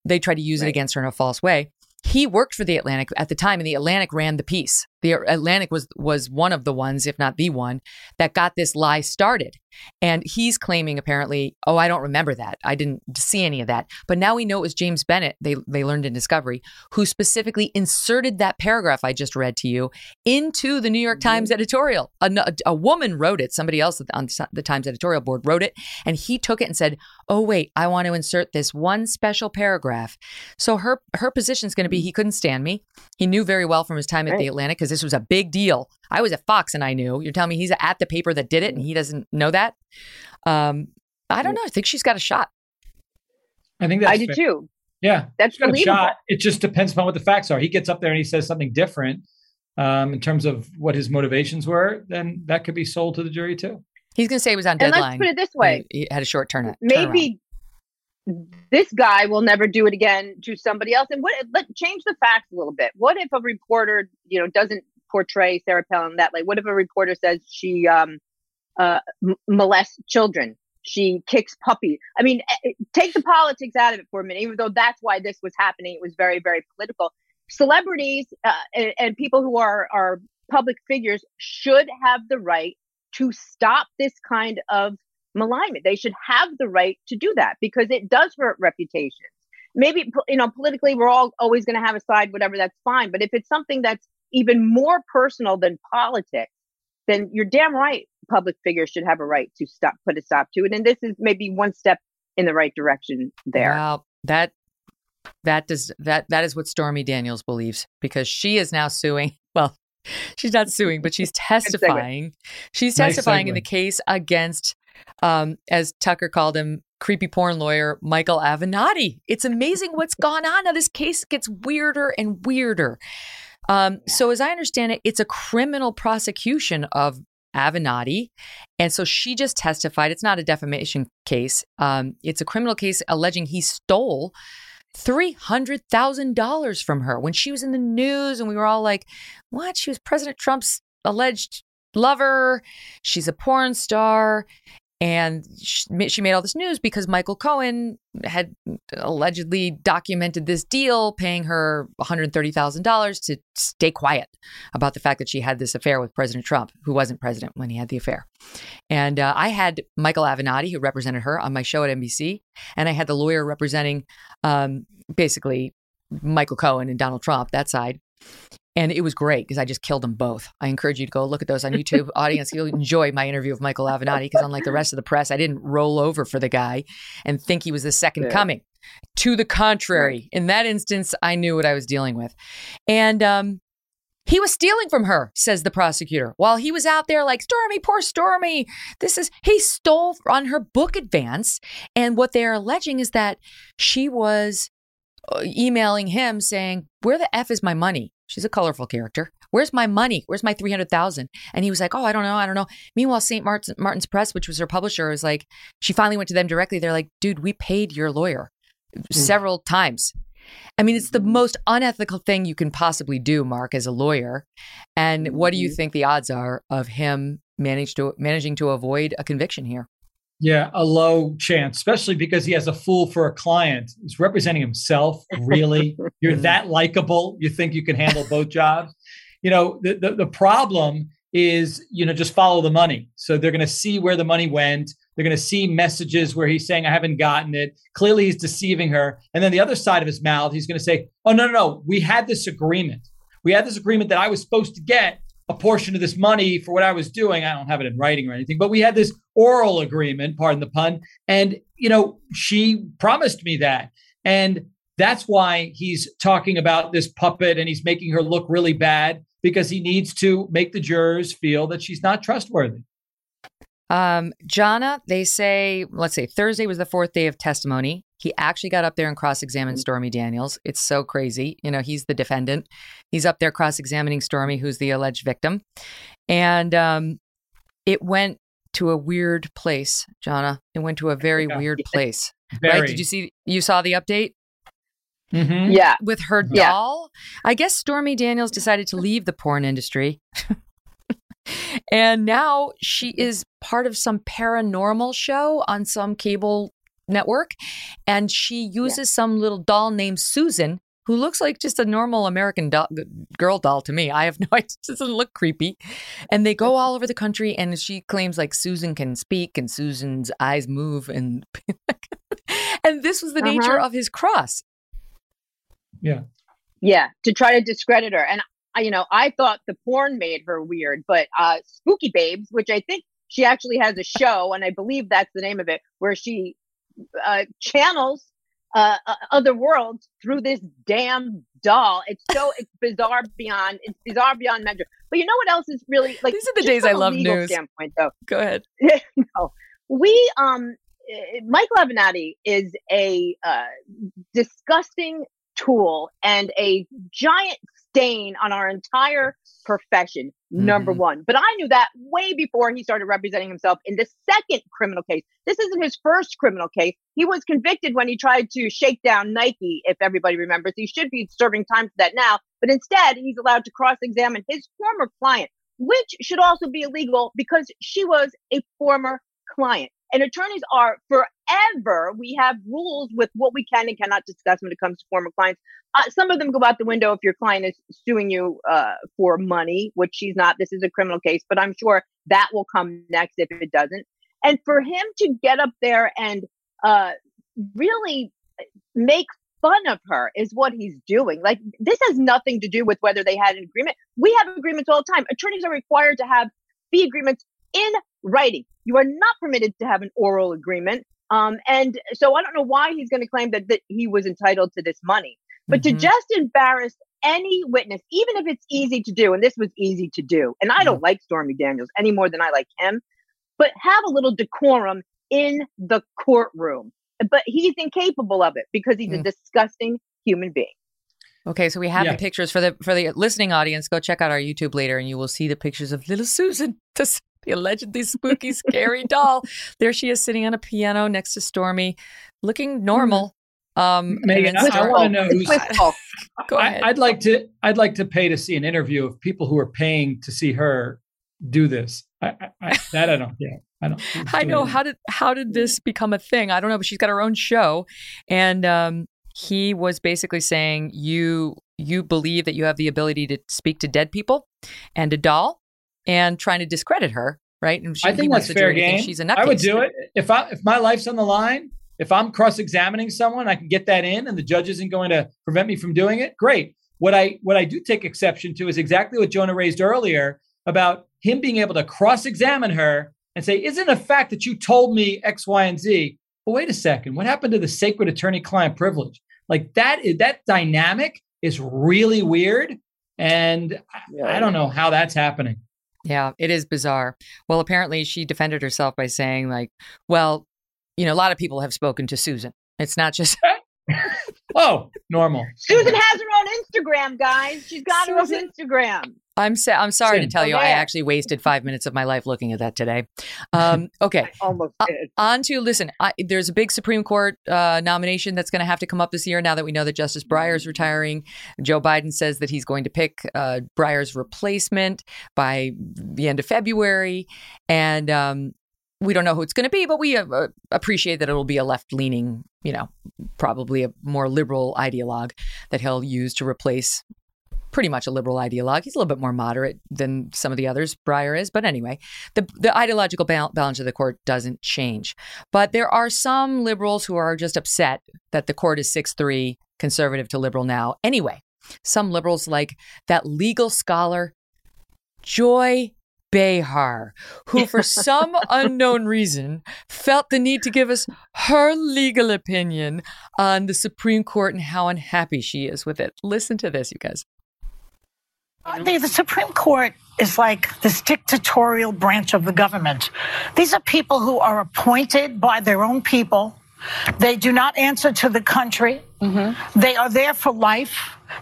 They tried to use it against her in a false way. He worked for the Atlantic at the time, and the Atlantic ran the piece. The Atlantic was was one of the ones, if not the one, that got this lie started. And he's claiming apparently, oh, I don't remember that. I didn't see any of that. But now we know it was James Bennet, they, they learned in Discovery, who specifically inserted that paragraph I just read to you into the New York Times mm-hmm. editorial. A, a woman wrote it, somebody else on the Times editorial board wrote it, and he took it and said, oh, wait, I want to insert this one special paragraph. So her, her position is going to be mm-hmm. he couldn't stand me. He knew very well from his time at the Atlantic because this was a big deal. I was at Fox and I knew. You're telling me he's at the paper that did it and he doesn't know that? Um, I don't know. I think she's got a shot. I think that's I do fair. too. Yeah, That's She's got a shot. It just depends upon what the facts are. He gets up there and he says something different um, in terms of what his motivations were. Then that could be sold to the jury too. He's going to say he was on And let's put it this way. he, he had a short turn. turnaround. maybe this guy will never do it again to somebody else. And what? Let change the facts a little bit. What if a reporter, you know, doesn't portray Sarah Palin that way? What if a reporter says she um, uh, molests children? She kicks puppies. I mean, eh, eh, take the politics out of it for a minute. Even though that's why this was happening, it was very, very political. Celebrities uh, and, and people who are are public figures should have the right to stop this kind of malignment. They should have the right to do that because it does hurt reputations. Maybe you know politically we're all always going to have a side, whatever. That's fine. But if it's something that's even more personal than politics, then you're damn right. Public figures should have a right to stop, put a stop to it. And this is maybe one step in the right direction there. Well, that that does that that is what Stormy Daniels believes because she is now suing. *laughs* Well, she's not suing, but she's *laughs* testifying. She's Nice testifying in the case against, um, as Tucker called him, creepy porn lawyer Michael Avenatti. It's amazing *laughs* what's gone on. Now this case gets weirder and weirder. Um, so as I understand it, it's a criminal prosecution of Avenatti. And so she just testified. It's not a defamation case. Um, it's a criminal case alleging he stole $300,000 from her when she was in the news. And we were all like, what? She was President Trump's alleged lover. She's a porn star. And she made all this news because Michael Cohen had allegedly documented this deal, paying her $130,000 to stay quiet about the fact that she had this affair with President Trump, who wasn't president when he had the affair. And uh, I had Michael Avenatti, who represented her on my show at NBC, and I had the lawyer representing um, basically Michael Cohen and Donald Trump, that side. And it was great because I just killed them both. I encourage you to go look at those on YouTube. *laughs* Audience, you'll enjoy my interview with Michael Avenatti because, unlike the rest of the press, I didn't roll over for the guy and think he was the second Good. coming. To the contrary, in that instance, I knew what I was dealing with. And um, he was stealing from her, says the prosecutor. While he was out there like, Stormy, poor Stormy. This is, he stole on her book advance. And what they're alleging is that she was Uh, emailing him saying, Where the F is my money? She's a colorful character. Where's my money? Where's my 300,000? And he was like, Oh, I don't know. I don't know. Meanwhile, St. Martin's, Martin's Press, which was her publisher, was like, she finally went to them directly. They're like, Dude, we paid your lawyer hmm. several times. I mean, it's the hmm. most unethical thing you can possibly do, Mark, as a lawyer. And what do you mm-hmm. think the odds are of him manage to managing to avoid a conviction here? Yeah, a low chance, especially because he has a fool for a client. He's representing himself. Really, *laughs* you're mm-hmm. that likable. You think you can handle both jobs? You know, the, the the problem is, you know, just follow the money. So they're going to see where the money went. They're going to see messages where he's saying, "I haven't gotten it." Clearly, he's deceiving her. And then the other side of his mouth, he's going to say, "Oh no, no, no, we had this agreement. We had this agreement that I was supposed to get." A portion of this money for what I was doing. I don't have it in writing or anything, but we had this oral agreement, pardon the pun. And, you know, she promised me that. And that's why he's talking about this puppet and he's making her look really bad because he needs to make the jurors feel that she's not trustworthy. Um, Jonna, they say, let's say Thursday was the fourth day of testimony. He actually got up there and cross examined Stormy Daniels. It's so crazy. You know, he's the defendant. He's up there cross examining Stormy, who's the alleged victim. And um, it went to a weird place, Jonna. It went to a very yeah. weird *laughs* place. Very. Right? Did you see, you saw the update? Mm-hmm. Yeah. With her doll. Yeah. I guess Stormy Daniels decided to *laughs* leave the porn industry. *laughs* and now she is part of some paranormal show on some cable network. And she uses yeah. some little doll named Susan, who looks like just a normal American doll, girl doll to me. I have no *laughs* idea. It doesn't look creepy. And they go all over the country, and she claims like Susan can speak and Susan's eyes move. And, *laughs* and this was the uh-huh. nature of his cross. Yeah. Yeah, to try to discredit her. And you know, I thought the porn made her weird, but uh Spooky Babes, which I think she actually has a show, and I believe that's the name of it, where she uh, channels uh, uh, other worlds through this damn doll. It's so it's bizarre beyond it's bizarre beyond measure. But you know what else is really like? These are the days I love news. Standpoint, though. Go ahead. *laughs* no, we um, eh, Mike Avenatti is a uh, disgusting tool and a giant stain on our entire profession, number mm-hmm. one. But I knew that way before he started representing himself in the second criminal case. This isn't his first criminal case. He was convicted when he tried to shake down Nike, if everybody remembers. He should be serving time for that now. But instead, he's allowed to cross examine his former client, which should also be illegal because she was a former client. And attorneys are forever, we have rules with what we can and cannot discuss when it comes to former clients. Uh, some of them go out the window if your client is suing you uh, for money, which she's not. This is a criminal case, but I'm sure that will come next if it doesn't. And for him to get up there and uh, really make fun of her is what he's doing. Like, this has nothing to do with whether they had an agreement. We have agreements all the time. Attorneys are required to have fee agreements in writing. You are not permitted to have an oral agreement. Um, and so I don't know why he's going to claim that, that he was entitled to this money. But mm-hmm. to just embarrass any witness, even if it's easy to do, and this was easy to do, and I don't mm-hmm. like Stormy Daniels any more than I like him, but have a little decorum in the courtroom. But he's incapable of it because he's mm. a disgusting human being. Okay, so we have yeah. the pictures for the for the listening audience. Go check out our YouTube later, and you will see the pictures of little Susan, *laughs* the, the allegedly spooky, scary doll. There she is, sitting on a piano next to Stormy, looking normal. Um, Megyn, I, *laughs* *laughs* I want to know who's. Go ahead. I, would like to. I'd like to pay to see an interview of people who are paying to see her do this. I, I, that I don't. Yeah, I don't. I *laughs* know how did how did this become a thing? I don't know, but she's got her own show, and um, he was basically saying you you believe that you have the ability to speak to dead people and a doll and trying to discredit her right and she, i think that's fair game she's a nutcase. i would do it if i if my life's on the line if i'm cross-examining someone i can get that in and the judge isn't going to prevent me from doing it great what i what i do take exception to is exactly what jonna raised earlier about him being able to cross-examine her and say isn't a fact that you told me x y and z but wait a second what happened to the sacred attorney client privilege like that is that dynamic is really weird. And yeah. I don't know how that's happening. Yeah, it is bizarre. Well, apparently she defended herself by saying, like, well, you know, a lot of people have spoken to Susan. It's not just *laughs* oh, normal. Susan has her own Instagram, guys. She's got Susan. her own Instagram. I'm sa- I'm sorry to tell you, I actually wasted five minutes of my life looking at that today. *laughs* Um, okay, almost did. Uh, on to listen. I, there's a big Supreme Court uh, nomination that's going to have to come up this year. Now that we know that Justice Breyer is retiring, Joe Biden says that he's going to pick uh, Breyer's replacement by the end of February, and um, we don't know who it's going to be, but we uh, appreciate that it will be a left leaning, you know, probably a more liberal ideologue that he'll use to replace pretty much a liberal ideologue. He's a little bit more moderate than some of the others Breyer is, but anyway, the the ideological balance of the court doesn't change. But there are some liberals who are just upset that the court is six three conservative to liberal now. Anyway, some liberals like that legal scholar Joy Behar, who, for *laughs* some unknown reason, felt the need to give us her legal opinion on the Supreme Court and how unhappy she is with it. Listen to this, you guys. The, the Supreme Court is like this dictatorial branch of the government. These are people who are appointed by their own people. They do not answer to the country. Mm-hmm. They are there for life.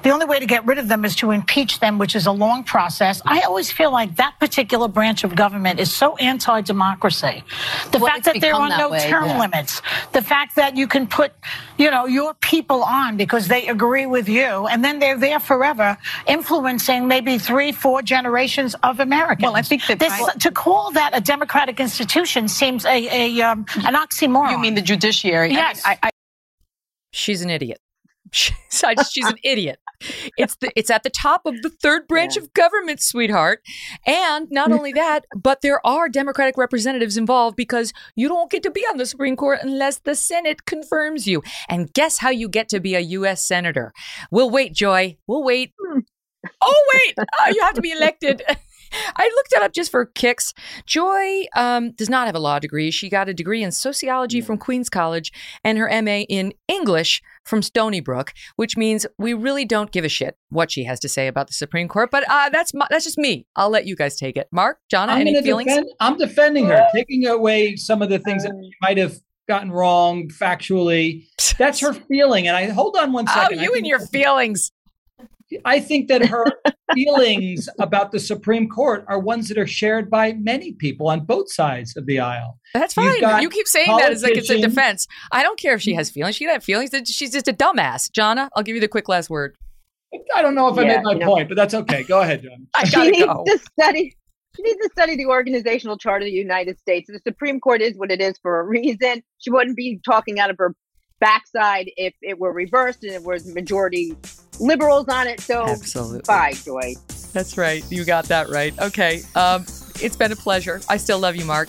The only way to get rid of them is to impeach them, which is a long process. I always feel like that particular branch of government is so anti-democracy. The Well, fact that there are no way, term yeah. limits, the fact that you can put, you know, your people on because they agree with you, and then they're there forever, influencing maybe three, four generations of Americans. Well, I think that to call that a democratic institution seems a, a um, an oxymoron. You mean the judiciary? Yes. She's an idiot. She's, I just- she's an *laughs* idiot. It's the it's at the top of the third branch of government, sweetheart. And not *laughs* only that, but there are Democratic representatives involved because you don't get to be on the Supreme Court unless the Senate confirms you. And guess how you get to be a U.S. senator? We'll wait, Joy. We'll wait. Hmm. Oh wait, oh, you have to be elected. *laughs* I looked it up just for kicks. Joy um, does not have a law degree. She got a degree in sociology from Queens College and her MA in English from Stony Brook, which means we really don't give a shit what she has to say about the Supreme Court. But uh, that's my, that's just me. I'll let you guys take it. Mark, Jonna, I'm any feelings? Defend, I'm defending her, taking away some of the things that she might have gotten wrong factually. *laughs* That's her feeling. And I hold on one second. Oh, you and your feelings. I think that her *laughs* feelings about the Supreme Court are ones that are shared by many people on both sides of the aisle. That's fine. You keep saying that as like it's a defense. I don't care if she has feelings. She can have feelings. That She's just a dumbass. Jonna, I'll give you the quick last word. I don't know if I Yeah, made my you know. point, but that's okay. Go ahead, John. *laughs* I she gotta needs go. to study. She needs to study the organizational chart of the United States. The Supreme Court is what it is for a reason. She wouldn't be talking out of her backside if it were reversed and it was majority liberals on it. So Absolutely. bye, Joy. That's right. You got that right. Okay. Um, it's been a pleasure. I still love you, Mark.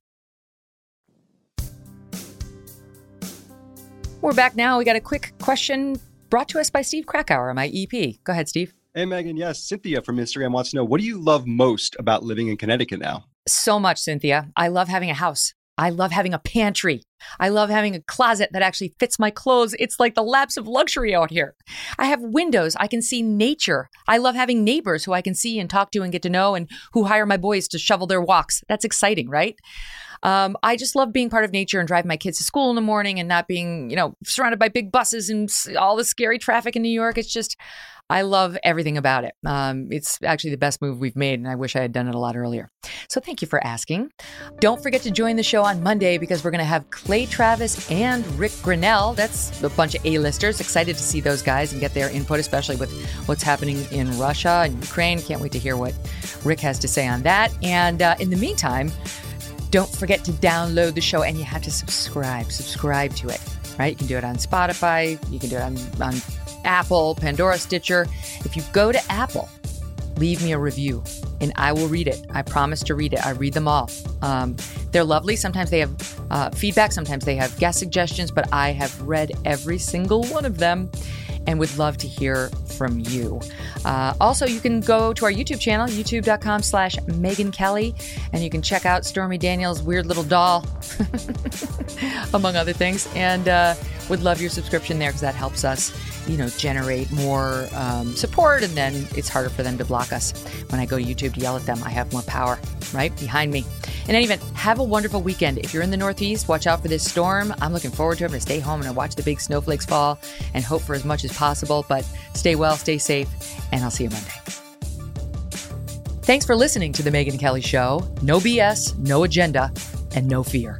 We're back now. We got a quick question brought to us by Steve Krakauer, my EP. Go ahead, Steve. Hey, Megyn. Yes, Cynthia from Instagram wants to know what do you love most about living in Connecticut now? So much, Cynthia. I love having a house. I love having a pantry. I love having a closet that actually fits my clothes. It's like the lapse of luxury out here. I have windows. I can see nature. I love having neighbors who I can see and talk to and get to know and who hire my boys to shovel their walks. That's exciting, right? Um, I just love being part of nature and driving my kids to school in the morning and not being, you know, surrounded by big buses and all the scary traffic in New York. It's just, I love everything about it. Um, it's actually the best move we've made, and I wish I had done it a lot earlier. So thank you for asking. Don't forget to join the show on Monday because we're going to have Clay Travis and Rick Grenell. That's a bunch of A-listers. Excited to see those guys and get their input, especially with what's happening in Russia and Ukraine. Can't wait to hear what Rick has to say on that. And uh, in the meantime, don't forget to download the show and you have to subscribe. Subscribe to it, right? You can do it on Spotify, you can do it on, on Apple, Pandora, Stitcher. If you go to Apple, leave me a review and I will read it. I promise to read it. I read them all. Um, they're lovely. Sometimes they have uh, feedback, sometimes they have guest suggestions, but I have read every single one of them and would love to hear from you. Uh, also, you can go to our YouTube channel, youtube.com slash Megyn Kelly, and you can check out Stormy Daniels' weird little doll, *laughs* among other things. And uh, would love your subscription there because that helps us, you know, generate more um, support. And then it's harder for them to block us. When I go to YouTube to yell at them, I have more power, right? Behind me. In any event, have a wonderful weekend. If you're in the Northeast, watch out for this storm. I'm looking forward to it. I'm going to stay home and watch the big snowflakes fall and hope for as much as possible. But stay well, stay safe, and I'll see you Monday. Thanks for listening to The Megyn Kelly Show. No BS, no agenda, and no fear.